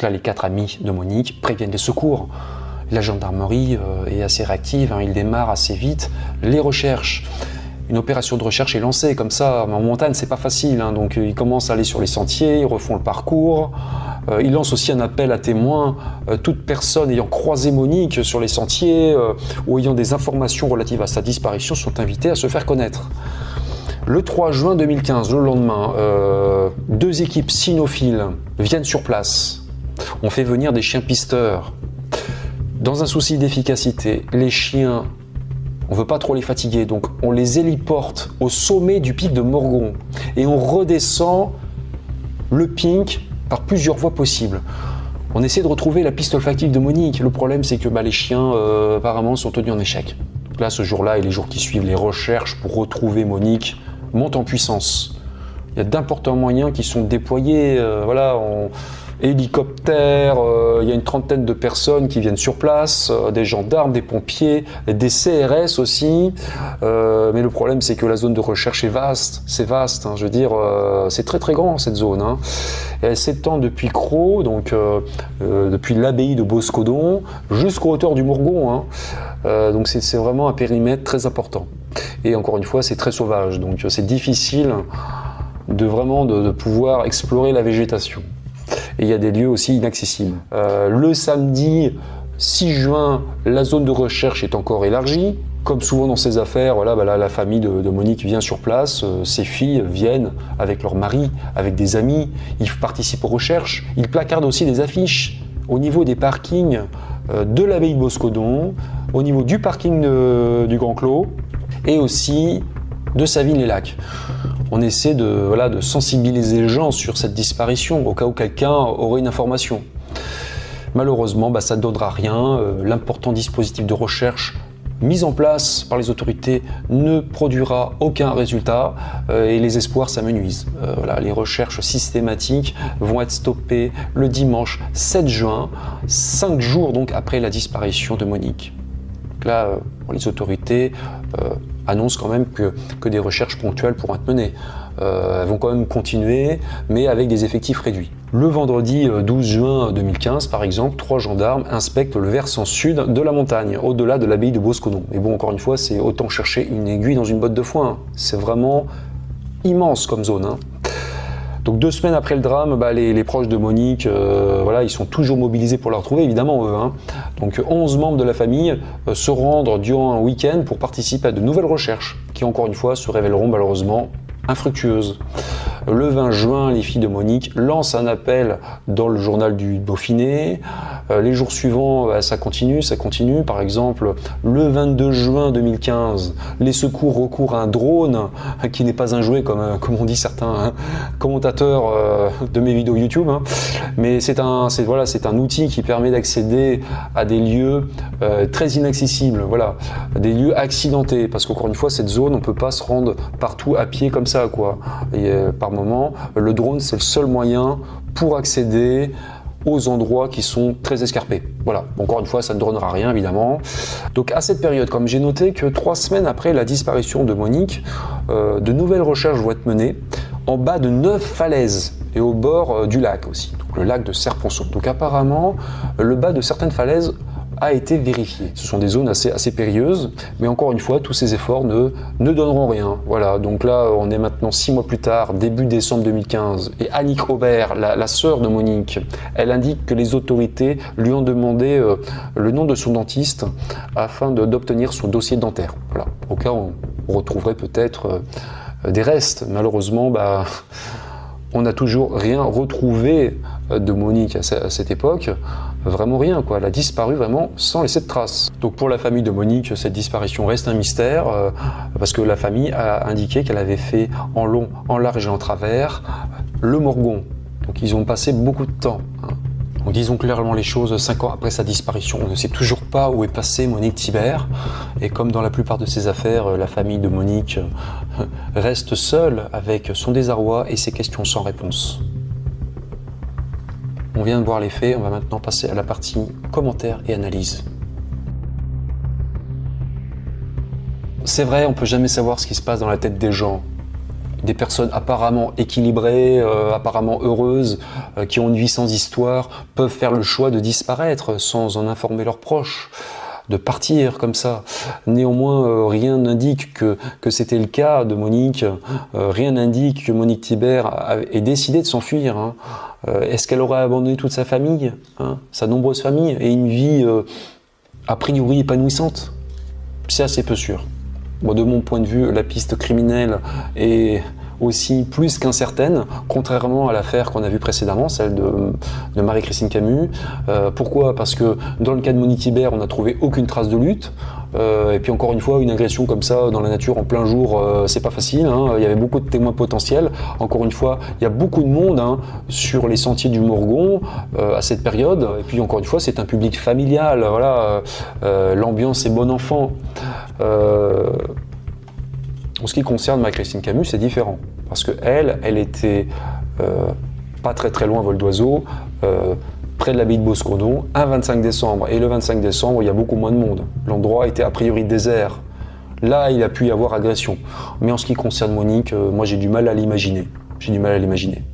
Là, les quatre amis de Monique préviennent les secours. La gendarmerie euh, est assez réactive, hein, il démarre assez vite les recherches. Une opération de recherche est lancée comme ça. En montagne, c'est pas facile, hein, donc ils commencent à aller sur les sentiers, ils refont le parcours. Euh, ils lancent aussi un appel à témoins. Euh, toute personne ayant croisé Monique sur les sentiers ou ayant des informations relatives à sa disparition sont invitées à se faire connaître. Le 3 juin 2015, le lendemain, deux équipes cynophiles viennent sur place on fait venir des chiens pisteurs. Dans un souci d'efficacité, les chiens, on veut pas trop les fatiguer, donc on les héliporte au sommet du pic de Morgon et on redescend le pink par plusieurs voies possibles. On essaie de retrouver la piste olfactive de Monique. Le problème, c'est que bah, les chiens, euh, apparemment, sont tenus en échec. Là, ce jour-là et les jours qui suivent, les recherches pour retrouver Monique montent en puissance. Il y a d'importants moyens qui sont déployés. Euh, voilà, hélicoptères, euh, il y a une trentaine de personnes qui viennent sur place, euh, des gendarmes, des pompiers, des CRS aussi. Euh, mais le problème, c'est que la zone de recherche est vaste, c'est vaste. Hein, je veux dire, c'est très très grand cette zone. Hein. Elle s'étend depuis Croix, donc depuis l'abbaye de Boscodon, jusqu'aux hauteurs du Mourgon. Hein. donc c'est vraiment un périmètre très important. Et encore une fois, c'est très sauvage, donc c'est difficile de vraiment de pouvoir explorer la végétation il y a des lieux aussi inaccessibles. Euh, le samedi 6 juin, la zone de recherche est encore élargie. Comme souvent dans ces affaires, voilà, bah la famille de, Monique vient sur place, euh, ses filles viennent avec leur mari, avec des amis, ils participent aux recherches, ils placardent aussi des affiches au niveau des parkings euh, de l'abbaye de Boscodon, au niveau du parking du Grand Clos et aussi de Savines-les-Lacs on essaie de, de sensibiliser les gens sur cette disparition au cas où quelqu'un aurait une information. Malheureusement, bah, ça ne donnera rien. L'important dispositif de recherche mis en place par les autorités ne produira aucun résultat et les espoirs s'amenuisent. les recherches systématiques vont être stoppées le dimanche 7 juin, 5 jours donc après la disparition de Monique. là, les autorités annoncent quand même que, des recherches ponctuelles pourront être menées. Euh, elles vont quand même continuer, mais avec des effectifs réduits. Le vendredi 12 euh, juin 2015, par exemple, trois gendarmes inspectent le versant sud de la montagne, au-delà de l'abbaye de Boscodon. Mais bon, encore une fois, c'est autant chercher une aiguille dans une botte de foin. C'est vraiment immense comme zone. Hein. Donc deux semaines après le drame, bah, les, proches de Monique, euh, voilà, ils sont toujours mobilisés pour la retrouver, évidemment eux. Hein. Donc 11 membres de la famille se rendent durant un week-end pour participer à de nouvelles recherches, qui encore une fois se révéleront malheureusement infructueuse. Le 20 juin, les filles de Monique lancent un appel dans le journal du Dauphiné. Euh, les jours suivants, euh, ça continue, ça continue. Par exemple, le 22 juin 2015, les secours recourent à un drone qui n'est pas un jouet comme, euh, comme on dit certains hein, commentateurs de mes vidéos YouTube. Hein. Mais c'est un, un outil qui permet d'accéder à des lieux très inaccessibles, voilà, des lieux accidentés. Parce qu'encore une fois, cette zone, on peut pas se rendre partout à pied comme ça, quoi. Et, par moment, le drone, c'est le seul moyen pour accéder aux endroits qui sont très escarpés. Voilà, encore une fois, ça ne donnera rien évidemment. Donc à cette période, comme j'ai noté que trois semaines après la disparition de Monique, euh, de nouvelles recherches vont être menées en bas de neuf falaises et au bord euh, du lac aussi, donc le lac de Serponçon. Donc apparemment, le bas de certaines falaises a été vérifié. Ce sont des zones assez, périlleuses, mais encore une fois, tous ces efforts ne, ne donneront rien. Voilà, donc là, on est maintenant six mois plus tard, début décembre 2015, et Annick Aubert, la, sœur de Monique, elle indique que les autorités lui ont demandé euh, le nom de son dentiste afin d'obtenir son dossier dentaire. Voilà, au cas où on retrouverait peut-être euh, des restes. Malheureusement, bah, on n'a toujours rien retrouvé de Monique à, cette époque, vraiment rien, quoi. Elle a disparu vraiment sans laisser de traces. Donc pour la famille de Monique, cette disparition reste un mystère, euh, parce que la famille a indiqué qu'elle avait fait en long, en large et en travers le Morgon. Donc ils ont passé beaucoup de temps. Hein. Donc disons clairement les choses, cinq ans après sa disparition, on ne sait toujours pas où est passée Monique Thibert. Et comme dans la plupart de ces affaires, la famille de Monique euh, reste seule avec son désarroi et ses questions sans réponse. On vient de voir les faits, on va maintenant passer à la partie commentaires et analyse. C'est vrai, on peut jamais savoir ce qui se passe dans la tête des gens. Des personnes apparemment équilibrées, euh, apparemment heureuses, euh, qui ont une vie sans histoire, peuvent faire le choix de disparaître sans en informer leurs proches de partir comme ça. Néanmoins, euh, rien n'indique que, c'était le cas de Monique. rien n'indique que Monique Thibert ait décidé de s'enfuir. Hein. Euh, est-ce qu'elle aurait abandonné toute sa famille, hein, sa nombreuse famille, et une vie euh, a priori épanouissante? C'est assez peu sûr. de mon point de vue, la piste criminelle est aussi plus qu'incertaine, contrairement à l'affaire qu'on a vue précédemment, celle de, Marie-Christine Camus. Euh, pourquoi? Parce que dans le cas de Monique Hibert, on n'a trouvé aucune trace de lutte. Euh, et puis encore une fois, une agression comme ça dans la nature en plein jour, euh, c'est pas facile. Hein. Il y avait beaucoup de témoins potentiels. Encore une fois, il y a beaucoup de monde hein, sur les sentiers du Morgon à cette période. Et puis encore une fois, c'est un public familial. Voilà, l'ambiance est bon enfant. En ce qui concerne Marie-Christine Camus, c'est différent. Parce que elle, était euh, pas très très loin, vol d'oiseau, euh, près de l'abbaye de Boscodon, un 25 décembre. Et le 25 décembre, il y a beaucoup moins de monde. L'endroit était a priori désert. Là, il a pu y avoir agression. Mais en ce qui concerne Monique, euh, moi j'ai du mal à l'imaginer. J'ai du mal à l'imaginer.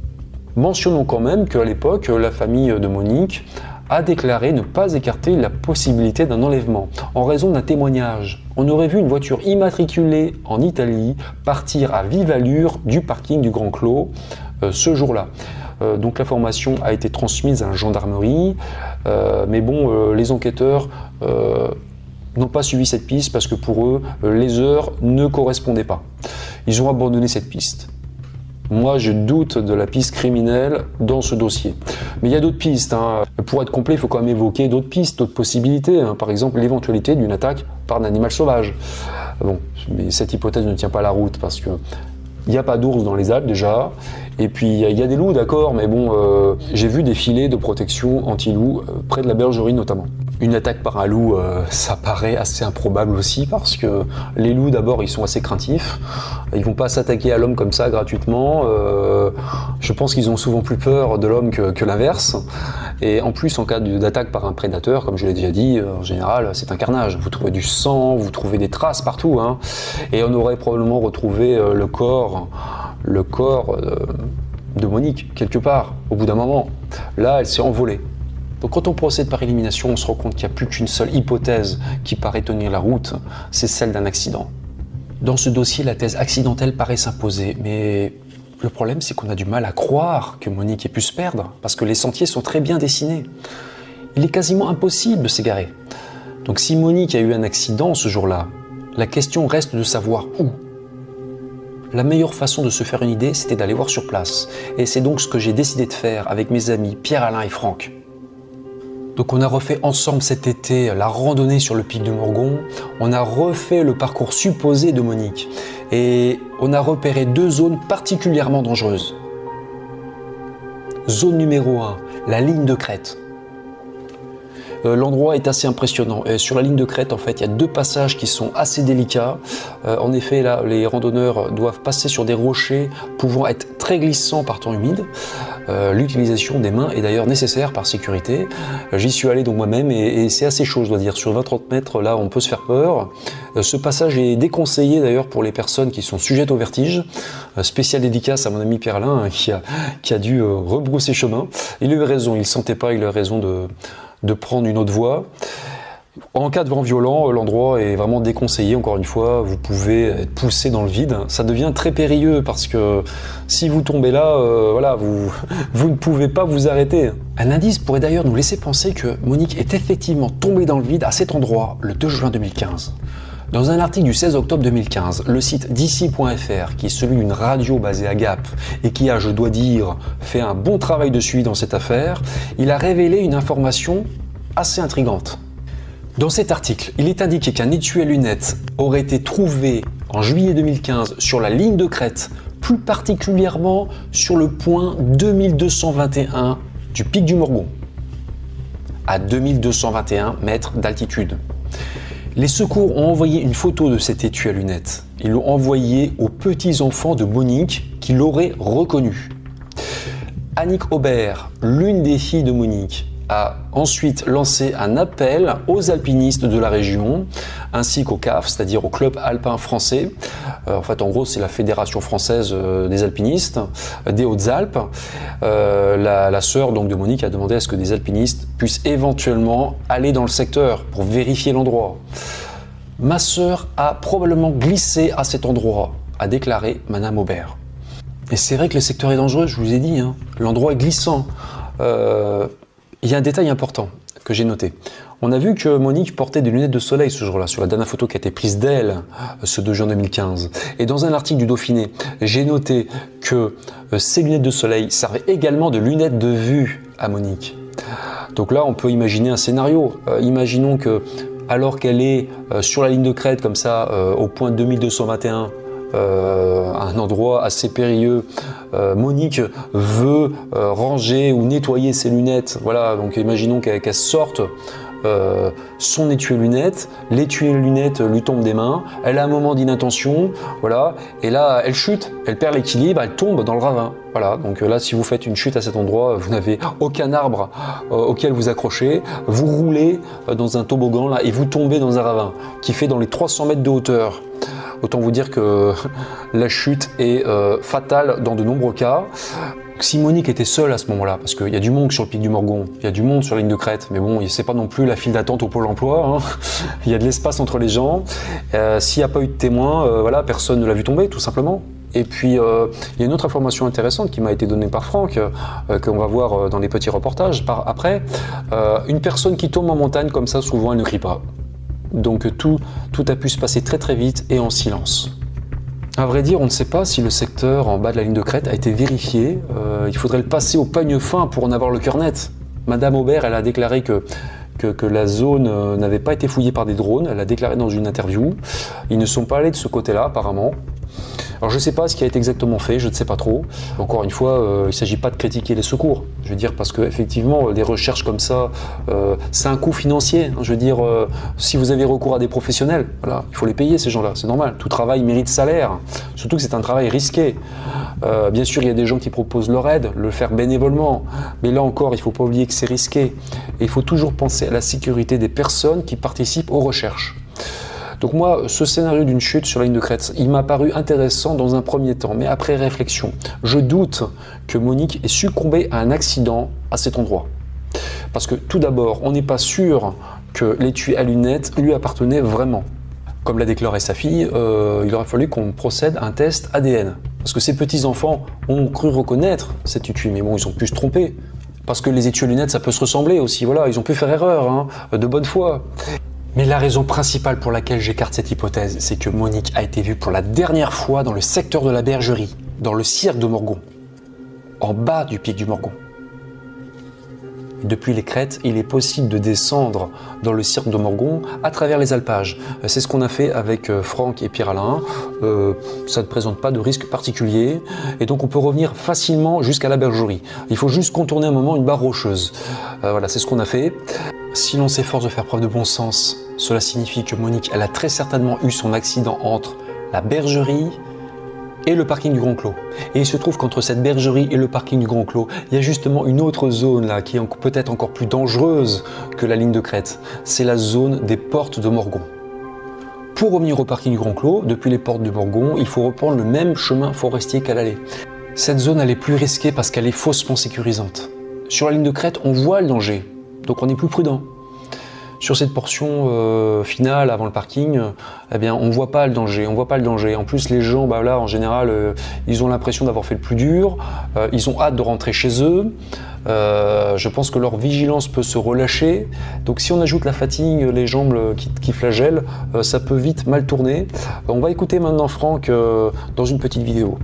Mentionnons quand même qu'à l'époque, la famille de Monique a déclaré ne pas écarter la possibilité d'un enlèvement en raison d'un témoignage. On aurait vu une voiture immatriculée en Italie partir à vive allure du parking du Grand Clos euh, ce jour-là. Euh, donc l'information a été transmise à la gendarmerie, euh, mais bon, les enquêteurs n'ont pas suivi cette piste parce que pour eux, les heures ne correspondaient pas. Ils ont abandonné cette piste. Moi, je doute de la piste criminelle dans ce dossier. Mais il y a d'autres pistes. Hein. Pour être complet, il faut quand même évoquer d'autres pistes, d'autres possibilités. Hein. Par exemple, l'éventualité d'une attaque par un animal sauvage. Bon, mais cette hypothèse ne tient pas la route parce que Il n'y a pas d'ours dans les Alpes déjà. Et puis il y, a des loups, d'accord, mais bon, euh, j'ai vu des filets de protection anti-loups euh, près de la bergerie notamment. Une attaque par un loup, euh, ça paraît assez improbable aussi parce que les loups d'abord ils sont assez craintifs, ils vont pas s'attaquer à l'homme comme ça gratuitement. je pense qu'ils ont souvent plus peur de l'homme que, l'inverse. Et en plus en cas d'attaque par un prédateur, comme je l'ai déjà dit, en général c'est un carnage. Vous trouvez du sang, vous trouvez des traces partout, hein. et on aurait probablement retrouvé le corps euh, de Monique, quelque part, au bout d'un moment. Là, elle s'est envolée. Donc quand on procède par élimination, on se rend compte qu'il n'y a plus qu'une seule hypothèse qui paraît tenir la route, c'est celle d'un accident. Dans ce dossier, la thèse accidentelle paraît s'imposer, mais le problème c'est qu'on a du mal à croire que Monique ait pu se perdre, parce que les sentiers sont très bien dessinés. Il est quasiment impossible de s'égarer. Donc si Monique a eu un accident ce jour-là, la question reste de savoir où la meilleure façon de se faire une idée, c'était d'aller voir sur place. Et c'est donc ce que j'ai décidé de faire avec mes amis Pierre-Alain et Franck. Donc on a refait ensemble cet été la randonnée sur le pic de Morgon, on a refait le parcours supposé de Monique et on a repéré deux zones particulièrement dangereuses. Zone numéro 1, la ligne de crête. Euh, l'endroit est assez impressionnant. sur la ligne de crête, en fait, il y a deux passages qui sont assez délicats. Euh, en effet, là, les randonneurs doivent passer sur des rochers pouvant être très glissants par temps humide. Euh, l'utilisation des mains est d'ailleurs nécessaire par sécurité. J'y suis allé donc moi-même et, c'est assez chaud, je dois dire. Sur 20-30 mètres, là, on peut se faire peur. ce passage est déconseillé d'ailleurs pour les personnes qui sont sujettes au vertige. spécial dédicace à mon ami Pierre Alain qui, a, qui a dû rebrousser chemin. Il a eu raison, il sentait pas, il a raison de, de prendre une autre voie. En cas de vent violent, l'endroit est vraiment déconseillé. Encore une fois, vous pouvez être poussé dans le vide. Ça devient très périlleux parce que si vous tombez là, euh, voilà, vous, vous ne pouvez pas vous arrêter. Un indice pourrait d'ailleurs nous laisser penser que Monique est effectivement tombée dans le vide à cet endroit le 2 juin 2015. Dans un article du 16 octobre 2015, le site d'ici.fr, qui est celui d'une radio basée à Gap et qui a, je dois dire, fait un bon travail de suivi dans cette affaire, il a révélé une information assez intrigante. Dans cet article, il est indiqué qu'un étui à lunettes aurait été trouvé en juillet 2015 sur la ligne de crête, plus particulièrement sur le point 2221 du pic du Morgon, à 2221 mètres d'altitude. Les secours ont envoyé une photo de cet étui à lunettes. Ils l'ont envoyé aux petits-enfants de Monique qui l'auraient reconnu. Annick Aubert, l'une des filles de Monique, a ensuite lancé un appel aux alpinistes de la région ainsi qu'au CAF, c'est-à-dire au club alpin français. Euh, en fait, en gros, c'est la fédération française euh, des alpinistes euh, des Hautes-Alpes. la, la sœur donc de Monique a demandé à ce que des alpinistes puissent éventuellement aller dans le secteur pour vérifier l'endroit. Ma sœur a probablement glissé à cet endroit, a déclaré Madame Aubert. Et c'est vrai que le secteur est dangereux, je vous ai dit. Hein. L'endroit est glissant. Il y a un détail important que j'ai noté. On a vu que Monique portait des lunettes de soleil ce jour-là, sur la dernière photo qui a été prise d'elle euh, ce 2 juin 2015. Et dans un article du Dauphiné, j'ai noté que euh, ces lunettes de soleil servaient également de lunettes de vue à Monique. Donc là, on peut imaginer un scénario. Euh, imaginons que, alors qu'elle est sur la ligne de crête, comme ça, au point 2221, euh, un endroit assez périlleux. Euh, Monique veut euh, ranger ou nettoyer ses lunettes. Voilà, donc imaginons qu'elle sorte son étui lunettes, l'étui lunettes lui tombe des mains, elle a un moment d'inattention, voilà, et là elle chute, elle perd l'équilibre, elle tombe dans le ravin. Voilà, donc là si vous faites une chute à cet endroit, vous n'avez aucun arbre auquel vous accrocher, vous roulez dans un toboggan là et vous tombez dans un ravin qui fait dans les 300 mètres de hauteur. Autant vous dire que la chute est euh, fatale dans de nombreux cas. Si Monique était seule à ce moment-là, parce qu'il y a du monde sur le pic du Morgon, il y a du monde sur la ligne de crête, mais bon, c'est pas non plus la file d'attente au pôle emploi, hein. il y a de l'espace entre les gens. Euh, s'il n'y a pas eu de témoin, euh, voilà, personne ne l'a vu tomber, tout simplement. Et puis, il y a une autre information intéressante qui m'a été donnée par Franck, qu'on va voir dans les petits reportages après. une personne qui tombe en montagne comme ça, souvent, elle ne crie pas. Donc tout, a pu se passer très très vite et en silence. À vrai dire, on ne sait pas si le secteur en bas de la ligne de crête a été vérifié. Euh, il faudrait le passer au peigne fin pour en avoir le cœur net. Madame Aubert, elle a déclaré que, que, la zone euh, n'avait pas été fouillée par des drones. Elle a déclaré dans une interview. Ils ne sont pas allés de ce côté-là, apparemment. Alors je ne sais pas ce qui a été exactement fait, je ne sais pas trop. Encore une fois, euh, il ne s'agit pas de critiquer les secours. Je veux dire parce que effectivement, des recherches comme ça, euh, c'est un coût financier. Hein. Je veux dire, euh, si vous avez recours à des professionnels, il faut les payer ces gens-là, c'est normal. Tout travail mérite salaire. Surtout que c'est un travail risqué. bien sûr, il y a des gens qui proposent leur aide, le faire bénévolement. Mais là encore, il ne faut pas oublier que c'est risqué. Et il faut toujours penser à la sécurité des personnes qui participent aux recherches. Donc moi, ce scénario d'une chute sur la ligne de crête, il m'a paru intéressant dans un premier temps, mais après réflexion, je doute que Monique ait succombé à un accident à cet endroit. Parce que tout d'abord, on n'est pas sûr que l'étui à lunettes lui appartenait vraiment. Comme l'a déclaré sa fille, euh, il aurait fallu qu'on procède à un test ADN. Parce que ces petits-enfants ont cru reconnaître cet étui, mais bon, ils ont pu se tromper. Parce que les étuis à lunettes, ça peut se ressembler aussi, voilà, ils ont pu faire erreur, hein, de bonne foi. Mais la raison principale pour laquelle j'écarte cette hypothèse, c'est que Monique a été vue pour la dernière fois dans le secteur de la bergerie, dans le cirque de Morgon, en bas du pic du Morgon. Depuis les crêtes, il est possible de descendre dans le cirque de Morgon à travers les alpages. C'est ce qu'on a fait avec euh, Franck et Pierre-Alain. Euh, ça ne présente pas de risque particulier et donc on peut revenir facilement jusqu'à la bergerie. Il faut juste contourner un moment une barre rocheuse. Euh, voilà, c'est ce qu'on a fait. Si l'on s'efforce de faire preuve de bon sens, cela signifie que Monique, elle a très certainement eu son accident entre la bergerie et le parking du Grand Clos. Et il se trouve qu'entre cette bergerie et le parking du Grand Clos, il y a justement une autre zone là qui est peut-être encore plus dangereuse que la ligne de crête. C'est la zone des portes de Morgon. Pour revenir au parking du Grand Clos, depuis les portes du Morgon, il faut reprendre le même chemin forestier qu'à l'aller. Cette zone, elle est plus risquée parce qu'elle est faussement sécurisante. Sur la ligne de crête, on voit le danger, donc on est plus prudent. Sur cette portion euh, finale avant le parking, eh on voit pas le danger. On voit pas le danger. En plus, les gens, bah là, en général, euh, ils ont l'impression d'avoir fait le plus dur. Euh, ils ont hâte de rentrer chez eux. je pense que leur vigilance peut se relâcher. Donc, si on ajoute la fatigue, les jambes qui flagellent, ça peut vite mal tourner. On va écouter maintenant Franck dans une petite vidéo.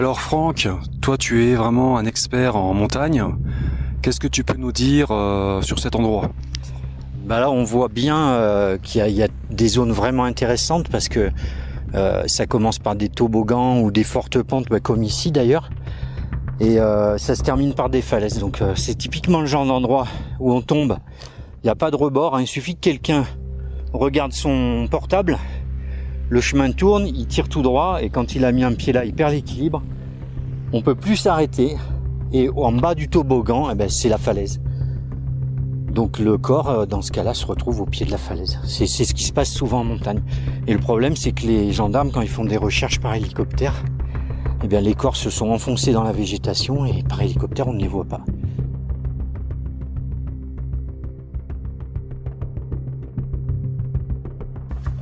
Alors Franck, toi tu es vraiment un expert en montagne. Qu'est-ce que tu peux nous dire euh, sur cet endroit? Bah Là on voit bien euh, qu'il y, a des zones vraiment intéressantes parce que euh, ça commence par des toboggans ou des fortes pentes, bah, comme ici d'ailleurs. Et ça se termine par des falaises. Donc c'est typiquement le genre d'endroit où on tombe. Il n'y a pas de rebord, hein. il suffit que quelqu'un regarde son portable le chemin tourne, il tire tout droit et quand il a mis un pied là, il perd l'équilibre. On peut plus s'arrêter et en bas du toboggan, eh ben, c'est la falaise. Donc le corps, euh, dans ce cas-là, se retrouve au pied de la falaise. C'est ce qui se passe souvent en montagne. Et le problème, c'est que les gendarmes, quand ils font des recherches par hélicoptère, eh bien, les corps se sont enfoncés dans la végétation et par hélicoptère, on ne les voit pas.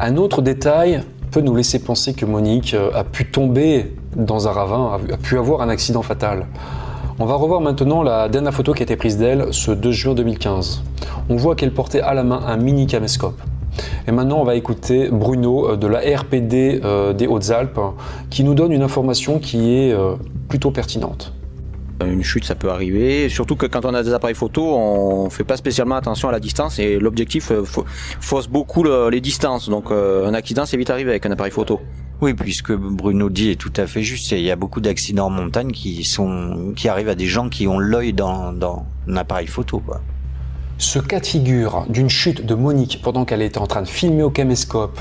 Un autre détail peut nous laisser penser que Monique euh, a pu tomber dans un ravin, a pu avoir un accident fatal. On va revoir maintenant la dernière photo qui a été prise d'elle ce 2 juin 2015. On voit qu'elle portait à la main un mini caméscope. Et maintenant, on va écouter Bruno euh, de la RPD euh, des Hautes-Alpes qui nous donne une information qui est plutôt pertinente. Une chute, ça peut arriver. Surtout que quand on a des appareils photo, on fait pas spécialement attention à la distance et l'objectif euh, fausse beaucoup les distances. Donc euh, un accident, c'est vite arrivé avec un appareil photo. Oui, puisque Bruno dit est tout à fait juste. Il y a beaucoup d'accidents en montagne qui sont, qui arrivent à des gens qui ont l'œil dans, dans un appareil photo. Quoi. Ce cas de figure d'une chute de Monique pendant qu'elle était en train de filmer au caméscope,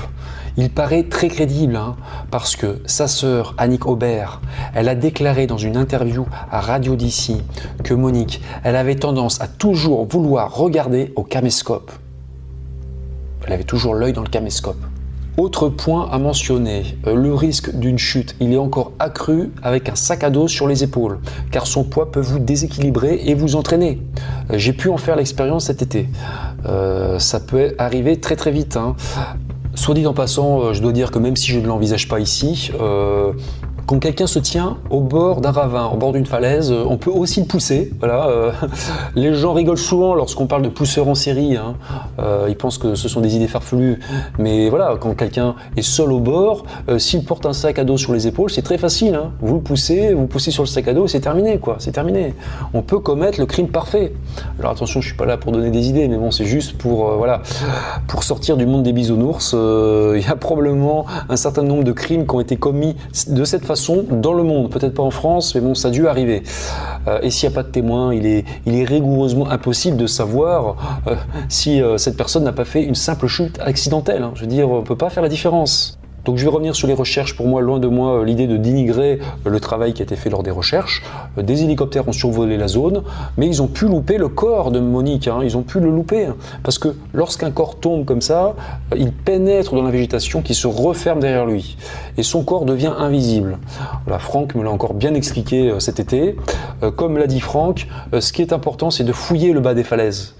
il paraît très crédible hein, parce que sa sœur Annick Aubert, elle a déclaré dans une interview à Radio d'ici que Monique, elle avait tendance à toujours vouloir regarder au caméscope. Elle avait toujours l'œil dans le caméscope. Autre point à mentionner, euh, le risque d'une chute, il est encore accru avec un sac à dos sur les épaules, car son poids peut vous déséquilibrer et vous entraîner. Euh, j'ai pu en faire l'expérience cet été. Euh, ça peut arriver très très vite. Hein. Soit dit en passant, je dois dire que même si je ne l'envisage pas ici, quand quelqu'un se tient au bord d'un ravin, au bord d'une falaise, euh, on peut aussi le pousser. Voilà, euh, les gens rigolent souvent lorsqu'on parle de pousseurs en série. Hein. Euh, ils pensent que ce sont des idées farfelues. Mais voilà, quand quelqu'un est seul au bord, s'il porte un sac à dos sur les épaules, c'est très facile. Hein. Vous le poussez, vous poussez sur le sac à dos c'est terminé. quoi. C'est terminé. On peut commettre le crime parfait. Alors attention, je suis pas là pour donner des idées, mais bon, c'est juste pour voilà, pour sortir du monde des bisounours. Il y a probablement un certain nombre de crimes qui ont été commis de cette façon dans le monde, peut-être pas en France, mais bon, ça a dû arriver. Euh, et s'il n'y a pas de témoin, il est, il est rigoureusement impossible de savoir euh, si euh, cette personne n'a pas fait une simple chute accidentelle. Hein. Je veux dire, on peut pas faire la différence. Donc je vais revenir sur les recherches. Pour moi, loin de moi l'idée de dénigrer le travail qui a été fait lors des recherches. Des hélicoptères ont survolé la zone, mais ils ont pu louper le corps de Monique. Hein. Ils ont pu le louper. Hein. Parce que lorsqu'un corps tombe comme ça, il pénètre dans la végétation qui se referme derrière lui. Et son corps devient invisible. Franck me l'a encore bien expliqué euh, cet été. Euh, comme l'a dit Franck, euh, ce qui est important, c'est de fouiller le bas des falaises.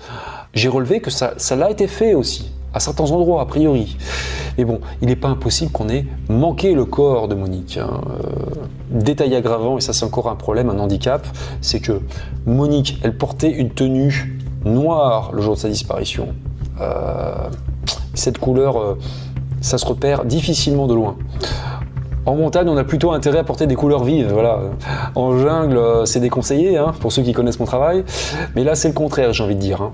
J'ai relevé que ça l'a été fait aussi à certains endroits, a priori. Mais bon, il n'est pas impossible qu'on ait manqué le corps de Monique. Hein. Euh, détail aggravant, et ça c'est encore un problème, un handicap, c'est que Monique, elle portait une tenue noire le jour de sa disparition. Euh, cette couleur, euh, ça se repère difficilement de loin. En montagne, on a plutôt intérêt à porter des couleurs vives. Voilà. En jungle, euh, c'est déconseillé, hein, pour ceux qui connaissent mon travail. Mais là, c'est le contraire, j'ai envie de dire. Hein.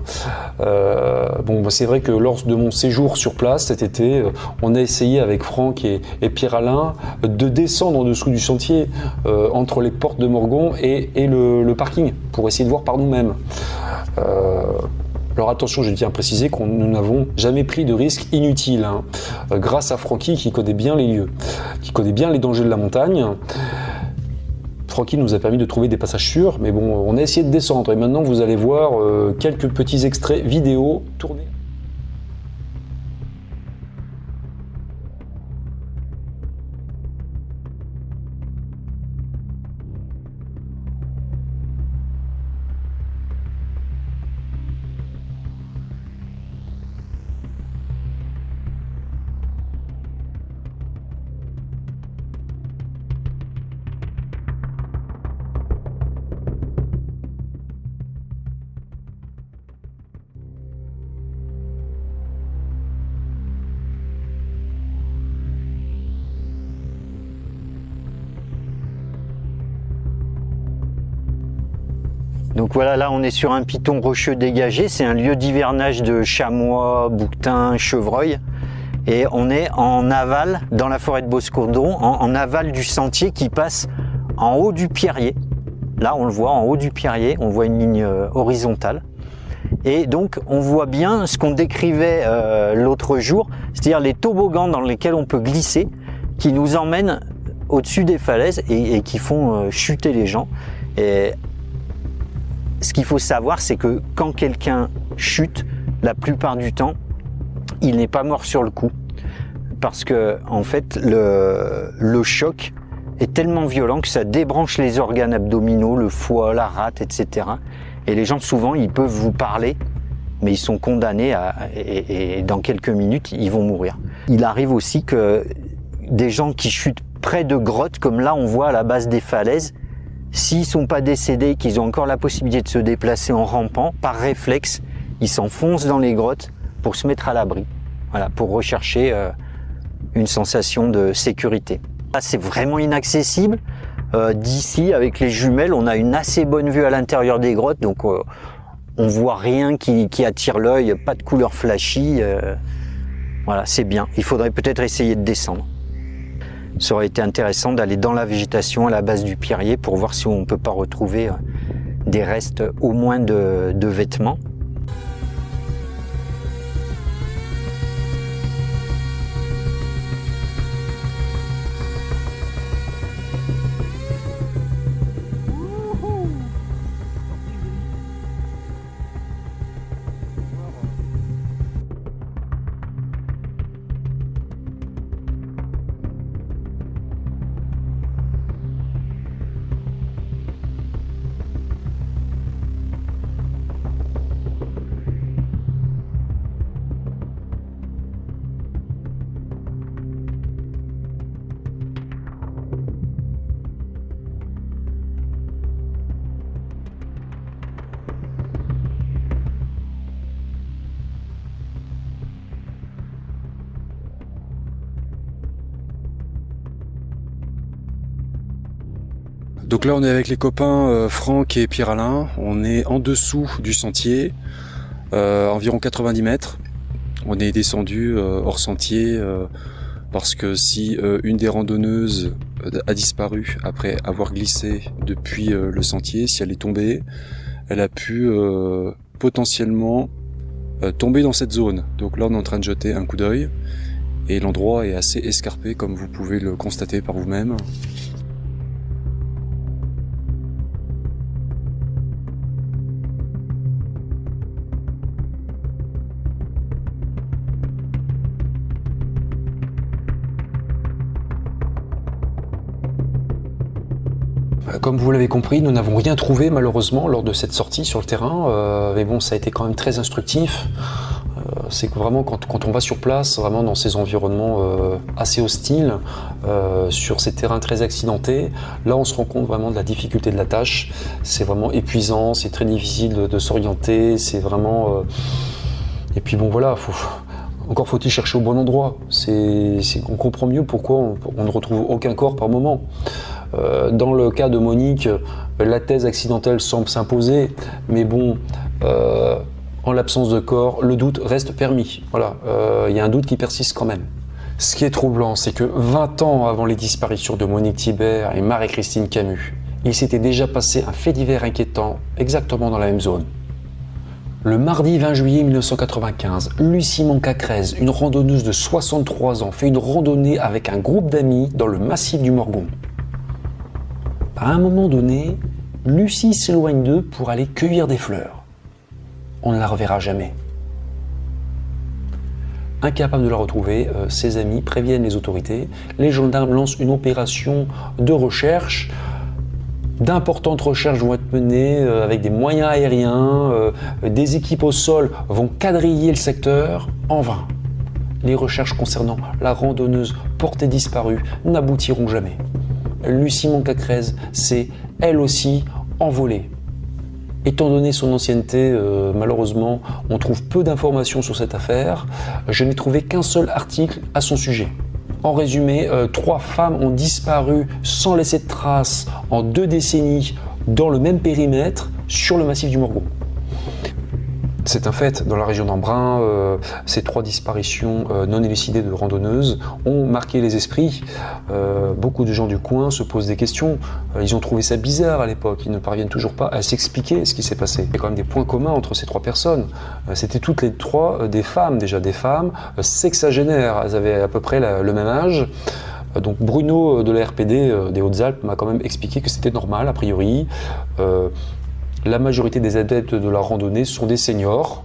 Euh, bon, bah, c'est vrai que lors de mon séjour sur place cet été, euh, on a essayé avec Franck et, Pierre-Alain de descendre en dessous du sentier entre les portes de Morgon et, le, parking pour essayer de voir par nous-mêmes. Alors attention, je tiens à préciser qu'on nous n'avons jamais pris de risques inutiles, hein. euh, grâce à Francky qui connaît bien les lieux, qui connaît bien les dangers de la montagne. Francky nous a permis de trouver des passages sûrs, mais bon, on a essayé de descendre et maintenant vous allez voir euh, quelques petits extraits vidéo tournés. Donc voilà, là on est sur un piton rocheux dégagé, c'est un lieu d'hivernage de chamois, bouquetins, chevreuils. Et on est en aval, dans la forêt de Boscourdon, en, aval du sentier qui passe en haut du pierrier. Là on le voit en haut du pierrier, on voit une ligne euh, horizontale. Et donc on voit bien ce qu'on décrivait euh, l'autre jour, c'est-à-dire les toboggans dans lesquels on peut glisser, qui nous emmènent au-dessus des falaises et, qui font euh, chuter les gens. Ce qu'il faut savoir, c'est que quand quelqu'un chute, la plupart du temps, il n'est pas mort sur le coup. Parce que, en fait, le, choc est tellement violent que ça débranche les organes abdominaux, le foie, la rate, etc. Et les gens, souvent, ils peuvent vous parler, mais ils sont condamnés à, et, et dans quelques minutes, ils vont mourir. Il arrive aussi que des gens qui chutent près de grottes, comme là on voit à la base des falaises, S'ils sont pas décédés, qu'ils ont encore la possibilité de se déplacer en rampant, par réflexe, ils s'enfoncent dans les grottes pour se mettre à l'abri. Voilà, pour rechercher euh, une sensation de sécurité. Là, c'est vraiment inaccessible. Euh, d'ici, avec les jumelles, on a une assez bonne vue à l'intérieur des grottes, donc euh, on voit rien qui, qui attire l'œil, pas de couleur flashy. voilà, c'est bien. Il faudrait peut-être essayer de descendre ça aurait été intéressant d'aller dans la végétation à la base du pierrier pour voir si on ne peut pas retrouver euh, des restes au moins de, de vêtements. Là, on est avec les copains euh, Franck et Pierre-Alain. On est en dessous du sentier, euh, environ 90 mètres. On est descendu euh, hors sentier parce que si une des randonneuses a disparu après avoir glissé depuis le sentier, si elle est tombée, elle a pu potentiellement tomber dans cette zone. Donc là, on est en train de jeter un coup d'œil et l'endroit est assez escarpé comme vous pouvez le constater par vous-même. Comme vous l'avez compris, nous n'avons rien trouvé malheureusement lors de cette sortie sur le terrain, euh, mais bon, ça a été quand même très instructif. Euh, c'est que vraiment quand, on va sur place, vraiment dans ces environnements euh, assez hostiles, sur ces terrains très accidentés, là on se rend compte vraiment de la difficulté de la tâche. C'est vraiment épuisant, c'est très difficile de, s'orienter, c'est vraiment... Et puis bon voilà, encore faut-il chercher au bon endroit. on comprend mieux pourquoi on ne retrouve aucun corps par moment. Euh, dans le cas de Monique, la thèse accidentelle semble s'imposer, mais bon, euh, en l'absence de corps, le doute reste permis. Voilà, euh, il y a un doute qui persiste quand même. Ce qui est troublant, c'est que 20 ans avant les disparitions de Monique Thibert et Marie-Christine Camus, il s'était déjà passé un fait divers inquiétant exactement dans la même zone. Le mardi 20 juillet 1995, Lucie Moncacrez, une randonneuse de 63 ans, fait une randonnée avec un groupe d'amis dans le massif du Morgon. À un moment donné, Lucie s'éloigne d'eux pour aller cueillir des fleurs. On ne la reverra jamais. Incapable de la retrouver, euh, ses amis préviennent les autorités. Les gendarmes lancent une opération de recherche. D'importantes recherches vont être menées euh, avec des moyens aériens. Euh, des équipes au sol vont quadriller le secteur en vain. Les recherches concernant la randonneuse portée disparue n'aboutiront jamais. Lucie Moncacrez s'est elle aussi envolée. Étant donné son ancienneté, euh, malheureusement, on trouve peu d'informations sur cette affaire. Je n'ai trouvé qu'un seul article à son sujet. En résumé, euh, trois femmes ont disparu sans laisser de traces en deux décennies dans le même périmètre sur le massif du Morgon. C'est un fait, dans la région d'Embrun, euh, ces trois disparitions euh, non élucidées de randonneuses ont marqué les esprits. Euh, beaucoup de gens du coin se posent des questions. ils ont trouvé ça bizarre à l'époque, ils ne parviennent toujours pas à s'expliquer ce qui s'est passé. Il y a quand même des points communs entre ces trois personnes. C'était toutes les trois des femmes, déjà des femmes, sexagénaires. Elles avaient à peu près le même âge. Donc Bruno de la RPD des Hautes-Alpes m'a quand même expliqué que c'était normal a priori la majorité des adeptes de la randonnée sont des seniors.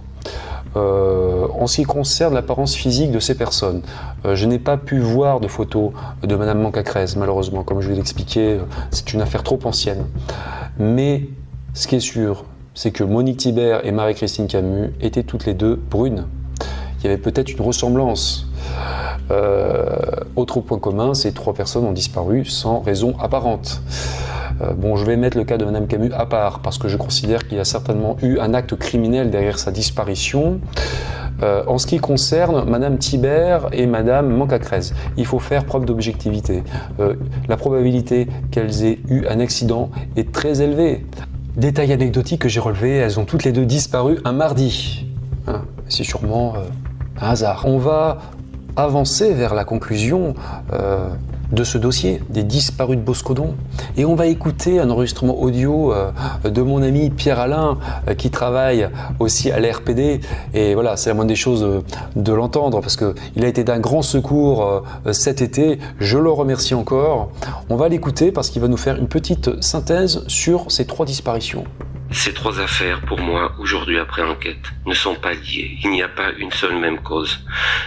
Euh, en ce qui concerne l'apparence physique de ces personnes, euh, je n'ai pas pu voir de photos de Madame Mancacrez, malheureusement, comme je vous l'ai expliqué, c'est une affaire trop ancienne. Mais ce qui est sûr, c'est que Monique Thibert et Marie-Christine Camus étaient toutes les deux brunes. Il y avait peut-être une ressemblance. Euh, autre point commun, ces trois personnes ont disparu sans raison apparente. Euh, bon, je vais mettre le cas de Madame Camus à part parce que je considère qu'il y a certainement eu un acte criminel derrière sa disparition. Euh, en ce qui concerne Madame Thibert et Madame Mancacrez, il faut faire preuve d'objectivité. La probabilité qu'elles aient eu un accident est très élevée. Détail anecdotique que j'ai relevé, elles ont toutes les deux disparu un mardi. Hein, c'est sûrement un hasard. On va avancer vers la conclusion de ce dossier, des disparus de Boscodon. Et on va écouter un enregistrement audio euh, de mon ami Pierre Alain, euh, qui travaille aussi à l'RPD. Et voilà, c'est la moindre des choses euh, de l'entendre, parce qu'il a été d'un grand secours cet été. Je le remercie encore. On va l'écouter parce qu'il va nous faire une petite synthèse sur ces trois disparitions. Ces trois affaires, pour moi, aujourd'hui après enquête, ne sont pas liées. Il n'y a pas une seule même cause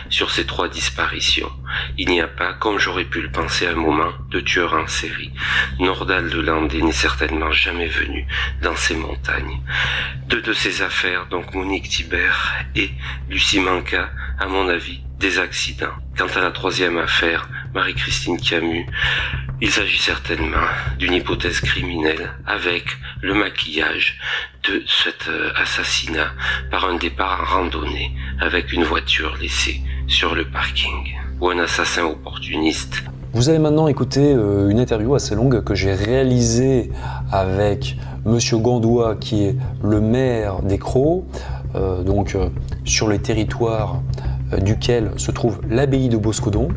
sur ces trois disparitions. Il n'y a pas, comme j'aurais pu le penser à un moment, de tueur en série. Nordal de Landé n'est certainement jamais venu dans ces montagnes. Deux de ces affaires, donc Monique Thibert et Lucie Manca, à mon avis, accidents. Quant à la troisième affaire, Marie-Christine Camus, il s'agit certainement d'une hypothèse criminelle avec le maquillage de cet euh, assassinat par un départ en randonnée avec une voiture laissée sur le parking ou un assassin opportuniste Vous allez maintenant écouter euh, une interview assez longue que j'ai réalisée avec Monsieur Gandois, qui est le maire des euh, donc sur le territoire duquel se trouve l'abbaye de Boscodon.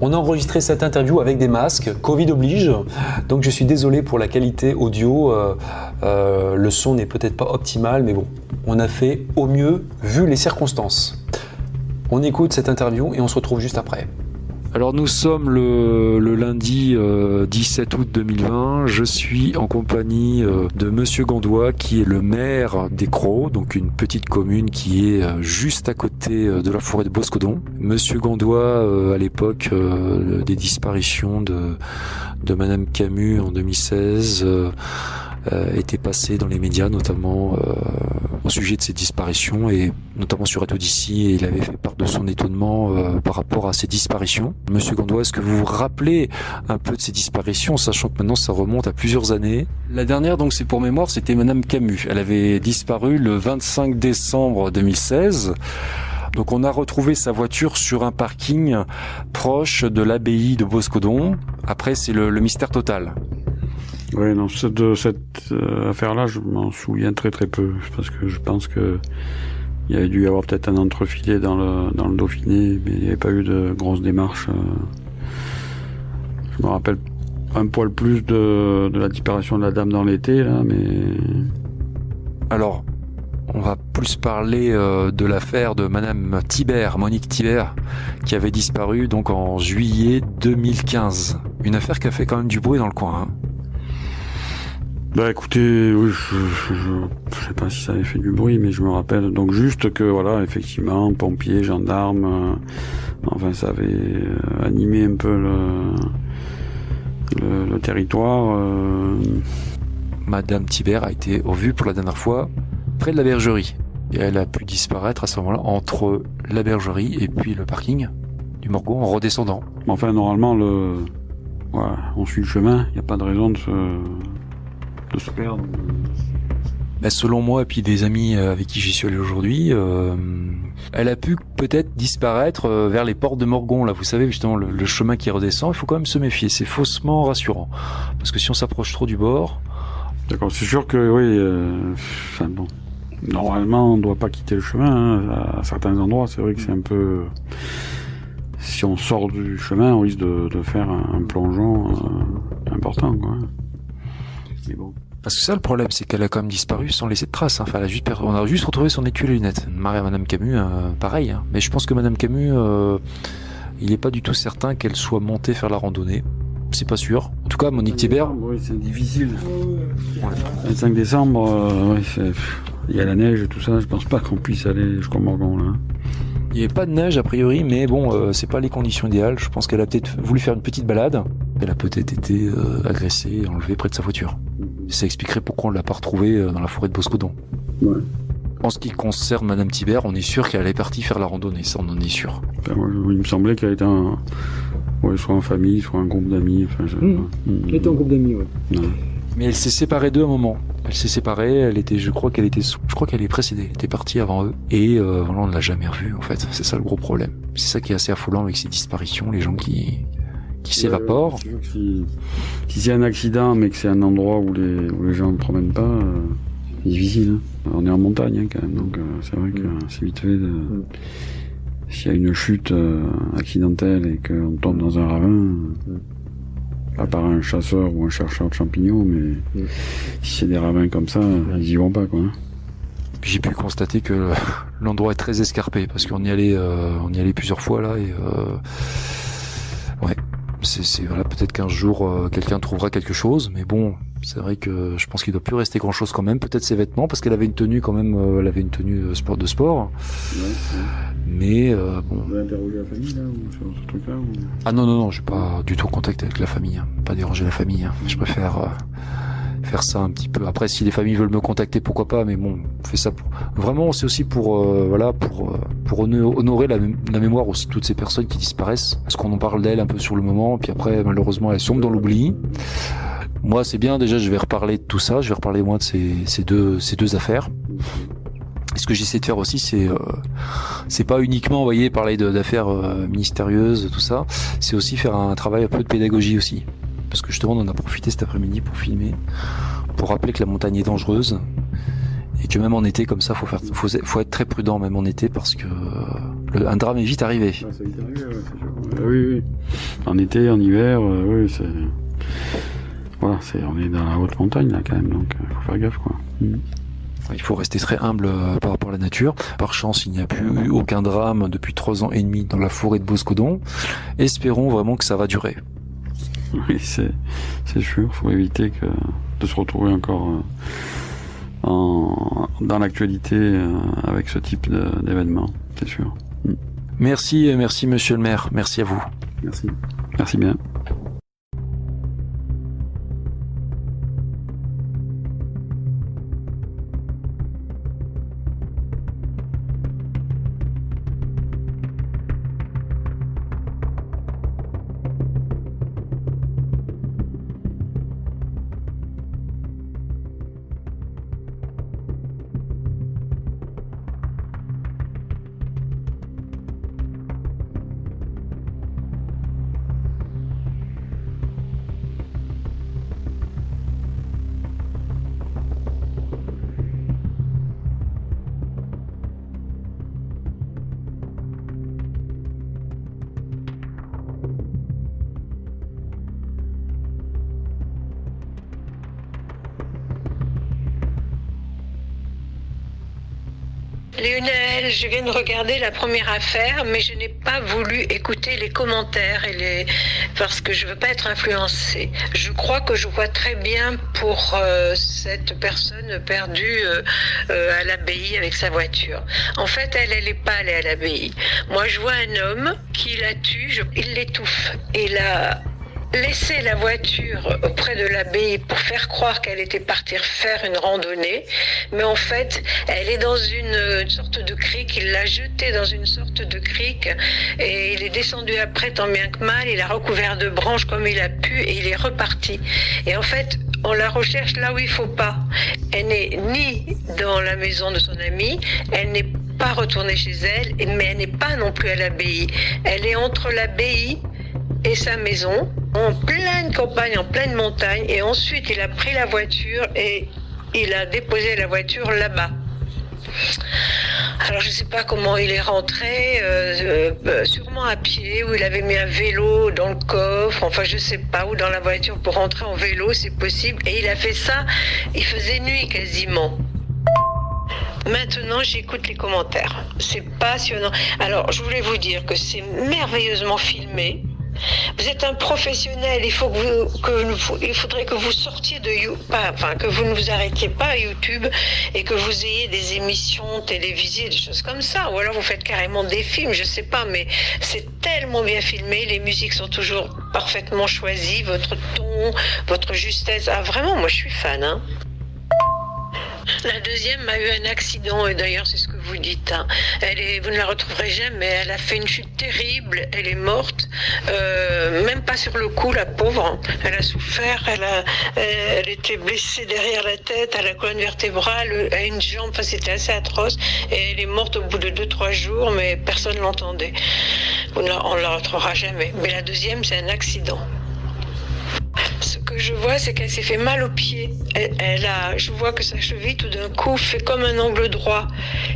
On a enregistré cette interview avec des masques, Covid oblige, donc je suis désolé pour la qualité audio, le son n'est peut-être pas optimal, mais bon, on a fait au mieux vu les circonstances. On écoute cette interview et on se retrouve juste après. Alors nous sommes le, lundi 17 euh, août 2020. Je suis en compagnie euh, de Monsieur Gandois qui est le maire des Crocs, donc une petite commune qui est euh, juste à côté de la forêt de Boscodon. Monsieur Gandois, à l'époque des disparitions de, de Madame Camus en 2016, était passé dans les médias, notamment au sujet de ces disparitions et notamment sur Radio d'ici et il avait fait part de son étonnement euh, par rapport à ces disparitions. Monsieur Gandois, est-ce que vous vous rappelez un peu de ces disparitions, sachant que maintenant ça remonte à plusieurs années? La dernière, donc c'est pour mémoire, c'était Madame Camus. Elle avait disparu le 25 décembre 2016. Donc on a retrouvé sa voiture sur un parking proche de l'abbaye de Boscodon. Après c'est le mystère total. Oui, non, de cette euh, affaire-là, je m'en souviens très très peu, parce que je pense que il y avait dû y avoir peut-être un entrefilet dans le, Dauphiné, mais il n'y avait pas eu de grosses démarches. Euh. Je me rappelle un poil plus de, de la disparition de la dame dans l'été, là, mais... Alors, on va plus parler euh, de l'affaire de Madame Thibert, Monique Thibert, qui avait disparu donc en juillet 2015. Une affaire qui a fait quand même du bruit dans le coin. Hein. Bah écoutez, oui, je, je, sais pas si ça avait fait du bruit, mais je me rappelle donc juste que voilà, effectivement, pompiers, gendarmes, euh, enfin ça avait euh, animé un peu le, le, territoire. Euh. Madame Thibert a été revue pour la dernière fois près de la bergerie. Et elle a pu disparaître à ce moment-là entre la bergerie et puis le parking du Morgon en redescendant. Enfin, normalement, le, on suit le chemin, il n'y a pas de raison de se de se perdre bah, selon moi et puis des amis euh, avec qui j'y suis allé aujourd'hui, euh, elle a pu peut-être disparaître euh, vers les portes de Morgon. Là, vous savez justement le, chemin qui redescend. Il faut quand même se méfier. C'est faussement rassurant parce que si on s'approche trop du bord. D'accord, c'est sûr que oui. enfin bon, normalement on ne doit pas quitter le chemin. Hein. À certains endroits, c'est vrai que c'est un peu. Si on sort du chemin, on risque de, faire un, plongeon important, quoi. Parce que ça, le problème, c'est qu'elle a quand même disparu sans laisser de traces. Hein. Enfin, on a juste retrouvé son étui et les lunettes. Marie Madame Camus, euh, pareil. Hein. Mais je pense que Madame Camus, euh, il n'est pas du tout certain qu'elle soit montée faire la randonnée. C'est pas sûr. En tout cas, Monique Thibert. Oui, c'est difficile. Le 5 décembre, euh, il y a la neige et tout ça. Je pense pas qu'on puisse aller jusqu'au Morgon là. Il n'y avait pas de neige a priori, mais bon, euh, c'est pas les conditions idéales. Je pense qu'elle a peut-être voulu faire une petite balade. Elle a peut-être été euh, agressée et enlevée près de sa voiture. Ça expliquerait pourquoi on l'a pas retrouvée euh, dans la forêt de Boscodon. Ouais. En ce qui concerne Madame Thibert, on est sûr qu'elle est partie faire la randonnée, ça on en est sûr. Ben, il me semblait qu'elle était un... soit en famille, soit un groupe d'amis. Enfin, mmh. Elle était en groupe d'amis, ouais. Mais elle s'est séparée d'eux à un moment. Elle s'est séparée, elle était, je crois qu'elle était, je crois qu'elle est précédée, elle était partie avant eux. Et euh, voilà, on ne l'a jamais revue en fait. C'est ça le gros problème. C'est ça qui est assez affolant avec ces disparitions, les gens qui qui s'évaporent. si, si c'est un accident, mais que c'est un endroit où les où les gens ne promènent pas, euh, c'est difficile. Hein. On est en montagne hein, quand même, donc euh, c'est vrai que mm. c'est vite fait de. Mm. S'il y a une chute euh, accidentelle et qu'on tombe dans un ravin. Mm à part un chasseur ou un chercheur de champignons, mais mm. si c'est des ravins comme ça, ils y vont pas quoi. J'ai pu constater que l'endroit est très escarpé parce qu'on y allait, euh, on y allait plusieurs fois là et euh, c'est voilà peut-être qu'un jour euh, quelqu'un trouvera quelque chose, mais bon, c'est vrai que je pense qu'il doit plus rester grand chose quand même. Peut-être ses vêtements parce qu'elle avait une tenue quand même, elle avait une tenue sport de sport. Mais euh, bon. Vous avez interrogé la famille là ou sur ce truc-là Ah non non non, je pas du tout contact avec la famille, hein. pas déranger la famille. Hein. Je préfère euh, faire ça un petit peu. Après, si les familles veulent me contacter, pourquoi pas. Mais bon, on fait ça pour vraiment, c'est aussi pour euh, voilà pour euh, pour honorer la, mémoire aussi toutes ces personnes qui disparaissent, parce qu'on en parle d'elles un peu sur le moment, puis après malheureusement elles sont dans l'oubli. Moi, c'est bien déjà. Je vais reparler de tout ça. Je vais reparler moi de ces, deux ces deux affaires. ce que j'essaie de faire aussi, c'est euh, pas uniquement, vous voyez, parler d'affaires euh, mystérieuses, tout ça. C'est aussi faire un travail un peu de pédagogie aussi, parce que justement, on en a profité cet après-midi pour filmer, pour rappeler que la montagne est dangereuse et que même en été comme ça, faut faire, faut, faut être très prudent même en été parce que le, un drame est vite arrivé. Ah, vite arrivé, ouais, c'est sûr. oui, oui. En été, en hiver, euh, oui, c'est voilà, c'est on est dans la haute montagne là quand même, donc il faut faire gaffe quoi. Mm. Il faut rester très humble euh, par rapport à la nature. Par chance, il n'y a plus eu aucun drame depuis trois ans et demi dans la forêt de Boscodon. Espérons vraiment que ça va durer. Oui, c'est, c'est sûr. Faut éviter que, de se retrouver encore euh, en, dans l'actualité euh, avec ce type d'événement. C'est sûr. Merci, merci monsieur le maire. Merci à vous. Merci. Merci bien. Lionel, je viens de regarder la première affaire, mais je n'ai pas voulu écouter les commentaires et les... parce que je veux pas être influencée. Je crois que je vois très bien pour euh, cette personne perdue euh, euh, à l'abbaye avec sa voiture. En fait, elle, elle n'est pas allée à l'abbaye. Moi, je vois un homme qui la tue, il l'étouffe. Et là, laisser la voiture auprès de l'abbaye pour faire croire qu'elle était partie faire une randonnée, mais en fait, elle est dans une, sorte de crique, il l'a jetée dans une sorte de crique, et il est descendu après tant bien que mal, il a recouvert de branches comme il a pu, et il est reparti. Et en fait, on la recherche là où il faut pas. Elle n'est ni dans la maison de son ami, elle n'est pas retournée chez elle, mais elle n'est pas non plus à l'abbaye. Elle est entre l'abbaye et sa maison, en pleine campagne, en pleine montagne, et ensuite il a pris la voiture et il a déposé la voiture là-bas. Alors je ne sais pas comment il est rentré, euh, euh, sûrement à pied, ou il avait mis un vélo dans le coffre, enfin je sais pas, ou dans la voiture pour rentrer en vélo, c'est possible. Et il a fait ça, il faisait nuit quasiment. Maintenant, j'écoute les commentaires. C'est passionnant. Alors, je voulais vous dire que c'est merveilleusement filmé. Vous êtes un professionnel. Il faut que vous, il faudrait que vous sortiez de pas, enfin que vous ne vous arrêtiez pas à YouTube et que vous ayez des émissions télévisées, des choses comme ça. Ou alors vous faites carrément des films, je sais pas. Mais c'est tellement bien filmé. Les musiques sont toujours parfaitement choisies. Votre ton, votre justesse. Ah vraiment, moi je suis fan. Hein. La deuxième a eu un accident, et d'ailleurs c'est ce que vous dites. hein. Elle est, vous ne la retrouverez jamais. Elle a fait une chute terrible, elle est morte, euh, même pas sur le coup, la pauvre. Elle a souffert, elle, a, euh, elle était blessée derrière la tête, à la colonne vertébrale, à une jambe, enfin, c'était assez atroce. Et elle est morte au bout de 2-3 jours, mais personne ne l'entendait. On ne la- on ne la retrouvera jamais. Mais la deuxième, c'est un accident. Que je vois, c'est qu'elle s'est fait mal au pied. Elle, a, je vois que sa cheville, tout d'un coup, fait comme un angle droit.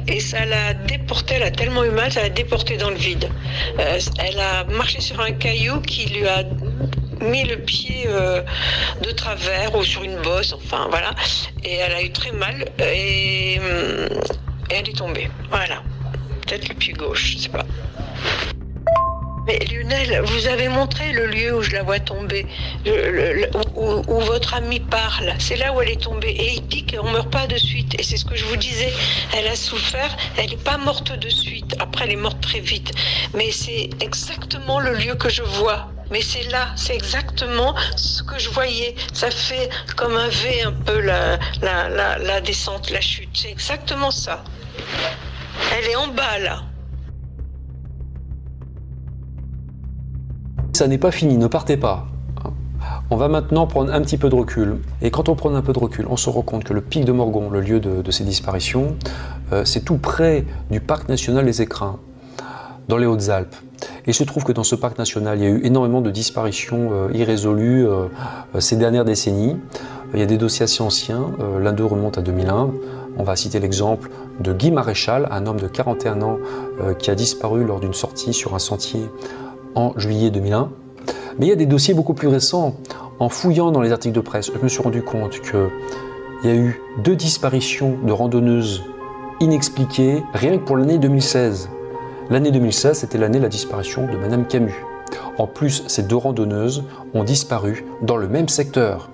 Et ça l'a déportée, elle a tellement eu mal, ça l'a déportée dans le vide. Euh, elle a marché sur un caillou qui lui a mis le pied euh, de travers ou sur une bosse, enfin voilà. Et elle a eu très mal et, et elle est tombée. Voilà. Peut-être le pied gauche, je sais pas. Mais Lionel, vous avez montré le lieu où je la vois tomber, le- le- où, où votre ami parle. C'est là où elle est tombée. Et il dit qu'on ne meurt pas de suite. Et c'est ce que je vous disais. Elle a souffert, elle n'est pas morte de suite. Après, elle est morte très vite. Mais c'est exactement le lieu que je vois. Mais c'est là, c'est exactement ce que je voyais. Ça fait comme un V un peu la, la, la descente, la chute. C'est exactement ça. Elle est en bas là. Ça n'est pas fini, ne partez pas. On va maintenant prendre un petit peu de recul. Et quand on prend un peu de recul, on se rend compte que le pic de Morgon, le lieu de, ces disparitions, euh, c'est tout près du parc national des Écrins, dans les Hautes-Alpes. Et il se trouve que dans ce parc national, il y a eu énormément de disparitions euh, irrésolues euh, ces dernières décennies. Il y a des dossiers assez anciens, l'un d'eux remonte à 2001. On va citer l'exemple de Guy Maréchal, un homme de 41 ans qui a disparu lors d'une sortie sur un sentier en juillet 2001. Mais il y a des dossiers beaucoup plus récents. En fouillant dans les articles de presse, je me suis rendu compte qu'il y a eu deux disparitions de randonneuses inexpliquées rien que pour l'année 2016. L'année 2016, c'était l'année de la disparition de Madame Camus. En plus, ces deux randonneuses ont disparu dans le même secteur.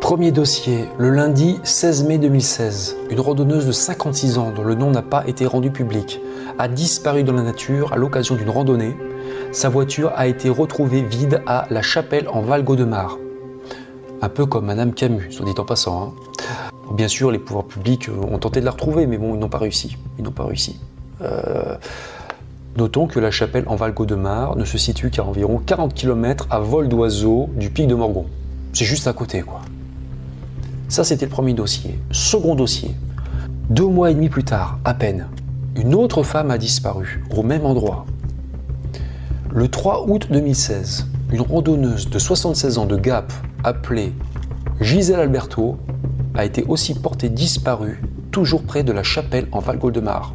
Premier dossier, le lundi 16 mai 2016, une randonneuse de 56 ans dont le nom n'a pas été rendu public a disparu dans la nature à l'occasion d'une randonnée sa voiture a été retrouvée vide à La Chapelle en Val-Gaudemar. Un peu comme Madame Camus, soit dit en passant. Hein. Bien sûr, les pouvoirs publics ont tenté de la retrouver, mais bon, ils n'ont pas réussi. Ils n'ont pas réussi. Euh, notons que La Chapelle en Val-Gaudemar ne se situe qu'à environ 40 km à vol d'oiseau du pic de Morgon. C'est juste à côté, quoi. Ça, c'était le premier dossier. Second dossier. Deux mois et demi plus tard, à peine, une autre femme a disparu, au même endroit, le 3 août 2016, une randonneuse de 76 ans de Gap, appelée Gisèle Alberto, a été aussi portée disparue, toujours près de la chapelle en Val-Goldemar.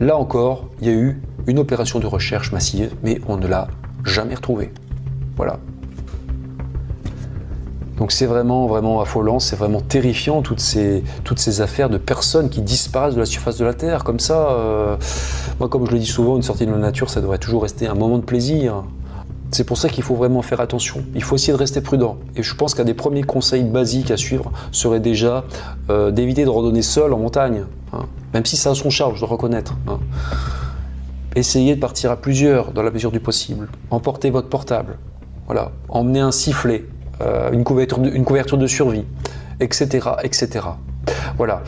Là encore, il y a eu une opération de recherche massive, mais on ne l'a jamais retrouvée. Voilà. Donc c'est vraiment, vraiment affolant, c'est vraiment terrifiant toutes ces, toutes ces affaires de personnes qui disparaissent de la surface de la Terre. Comme ça, euh, moi comme je le dis souvent, une sortie de la nature, ça devrait toujours rester un moment de plaisir. C'est pour ça qu'il faut vraiment faire attention. Il faut essayer de rester prudent. Et je pense qu'un des premiers conseils basiques à suivre serait déjà euh, d'éviter de randonner seul en montagne. Hein. Même si ça a son charge, je dois reconnaître. Hein. Essayez de partir à plusieurs dans la mesure du possible. Emportez votre portable. Voilà. Emmenez un sifflet. Euh, une, couverture de, survie, etc., etc. Voilà.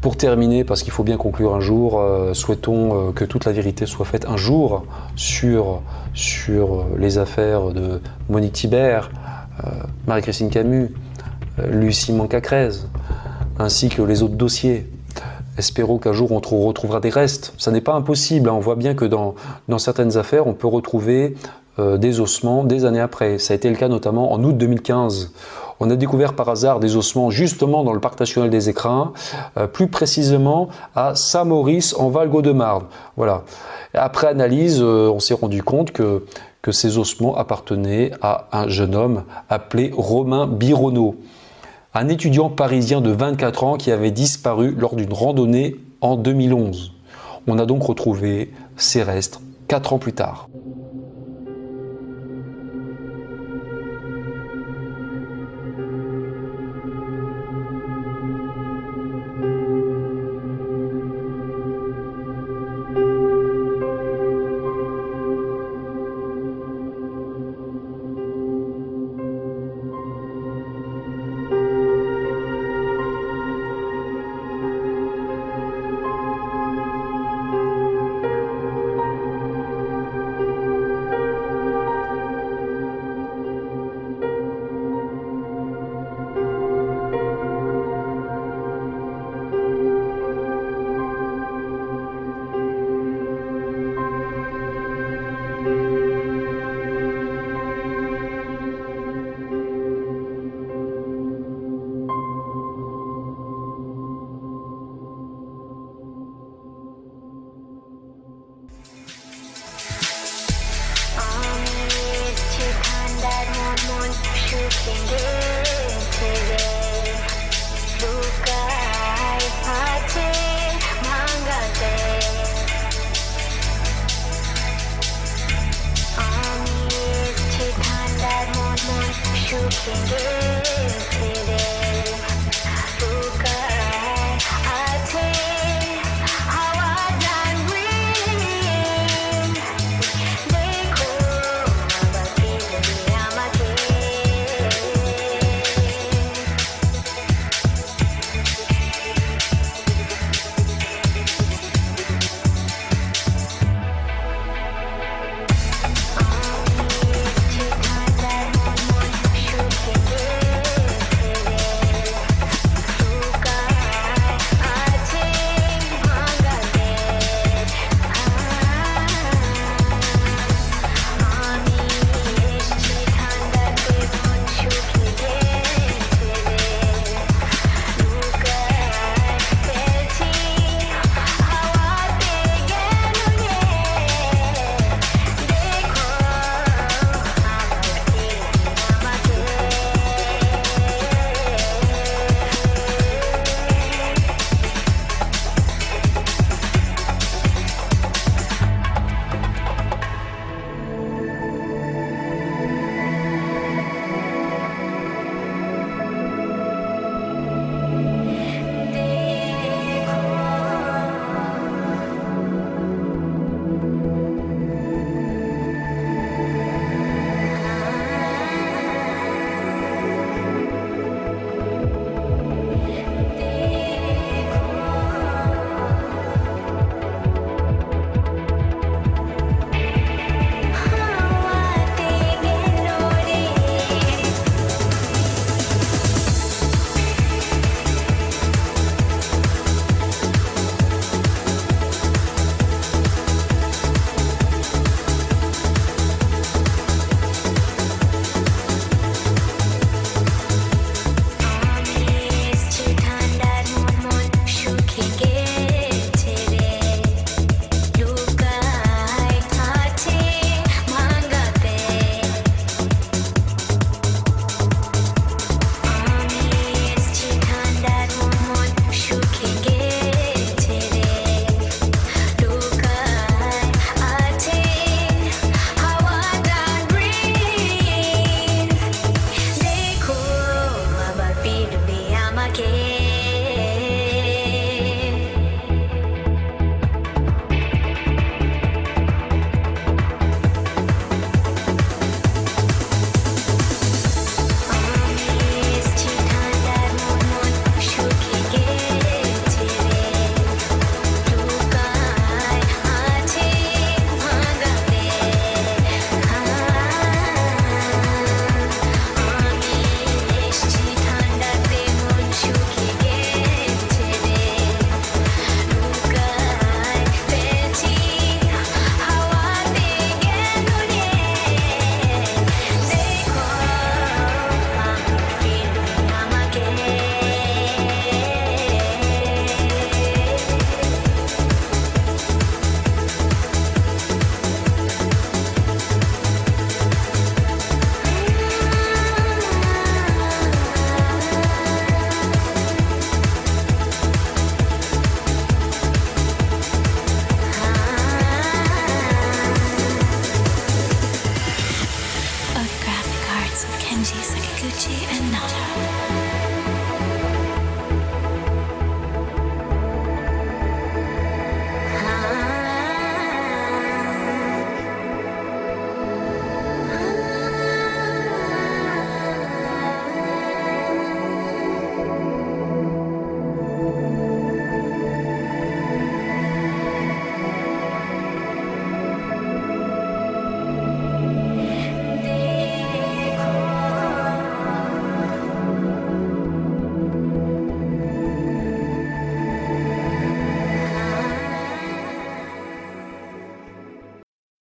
Pour terminer, parce qu'il faut bien conclure un jour, euh, souhaitons euh, que toute la vérité soit faite un jour sur, sur les affaires de Monique Thibert, Marie-Christine Camus, Lucie Mancacrez, ainsi que les autres dossiers. Espérons qu'un jour on retrouvera des restes. Ça n'est pas impossible. Hein. On voit bien que dans, dans certaines affaires, on peut retrouver des ossements des années après. Ça a été le cas notamment en août 2015. On a découvert par hasard des ossements justement dans le parc national des Écrins, euh, plus précisément à Saint-Maurice en Val-Gaudemar. Voilà. Après analyse, euh, on s'est rendu compte que, que ces ossements appartenaient à un jeune homme appelé Romain Bironneau, un étudiant parisien de 24 ans qui avait disparu lors d'une randonnée en 2011. On a donc retrouvé ses restes 4 ans plus tard.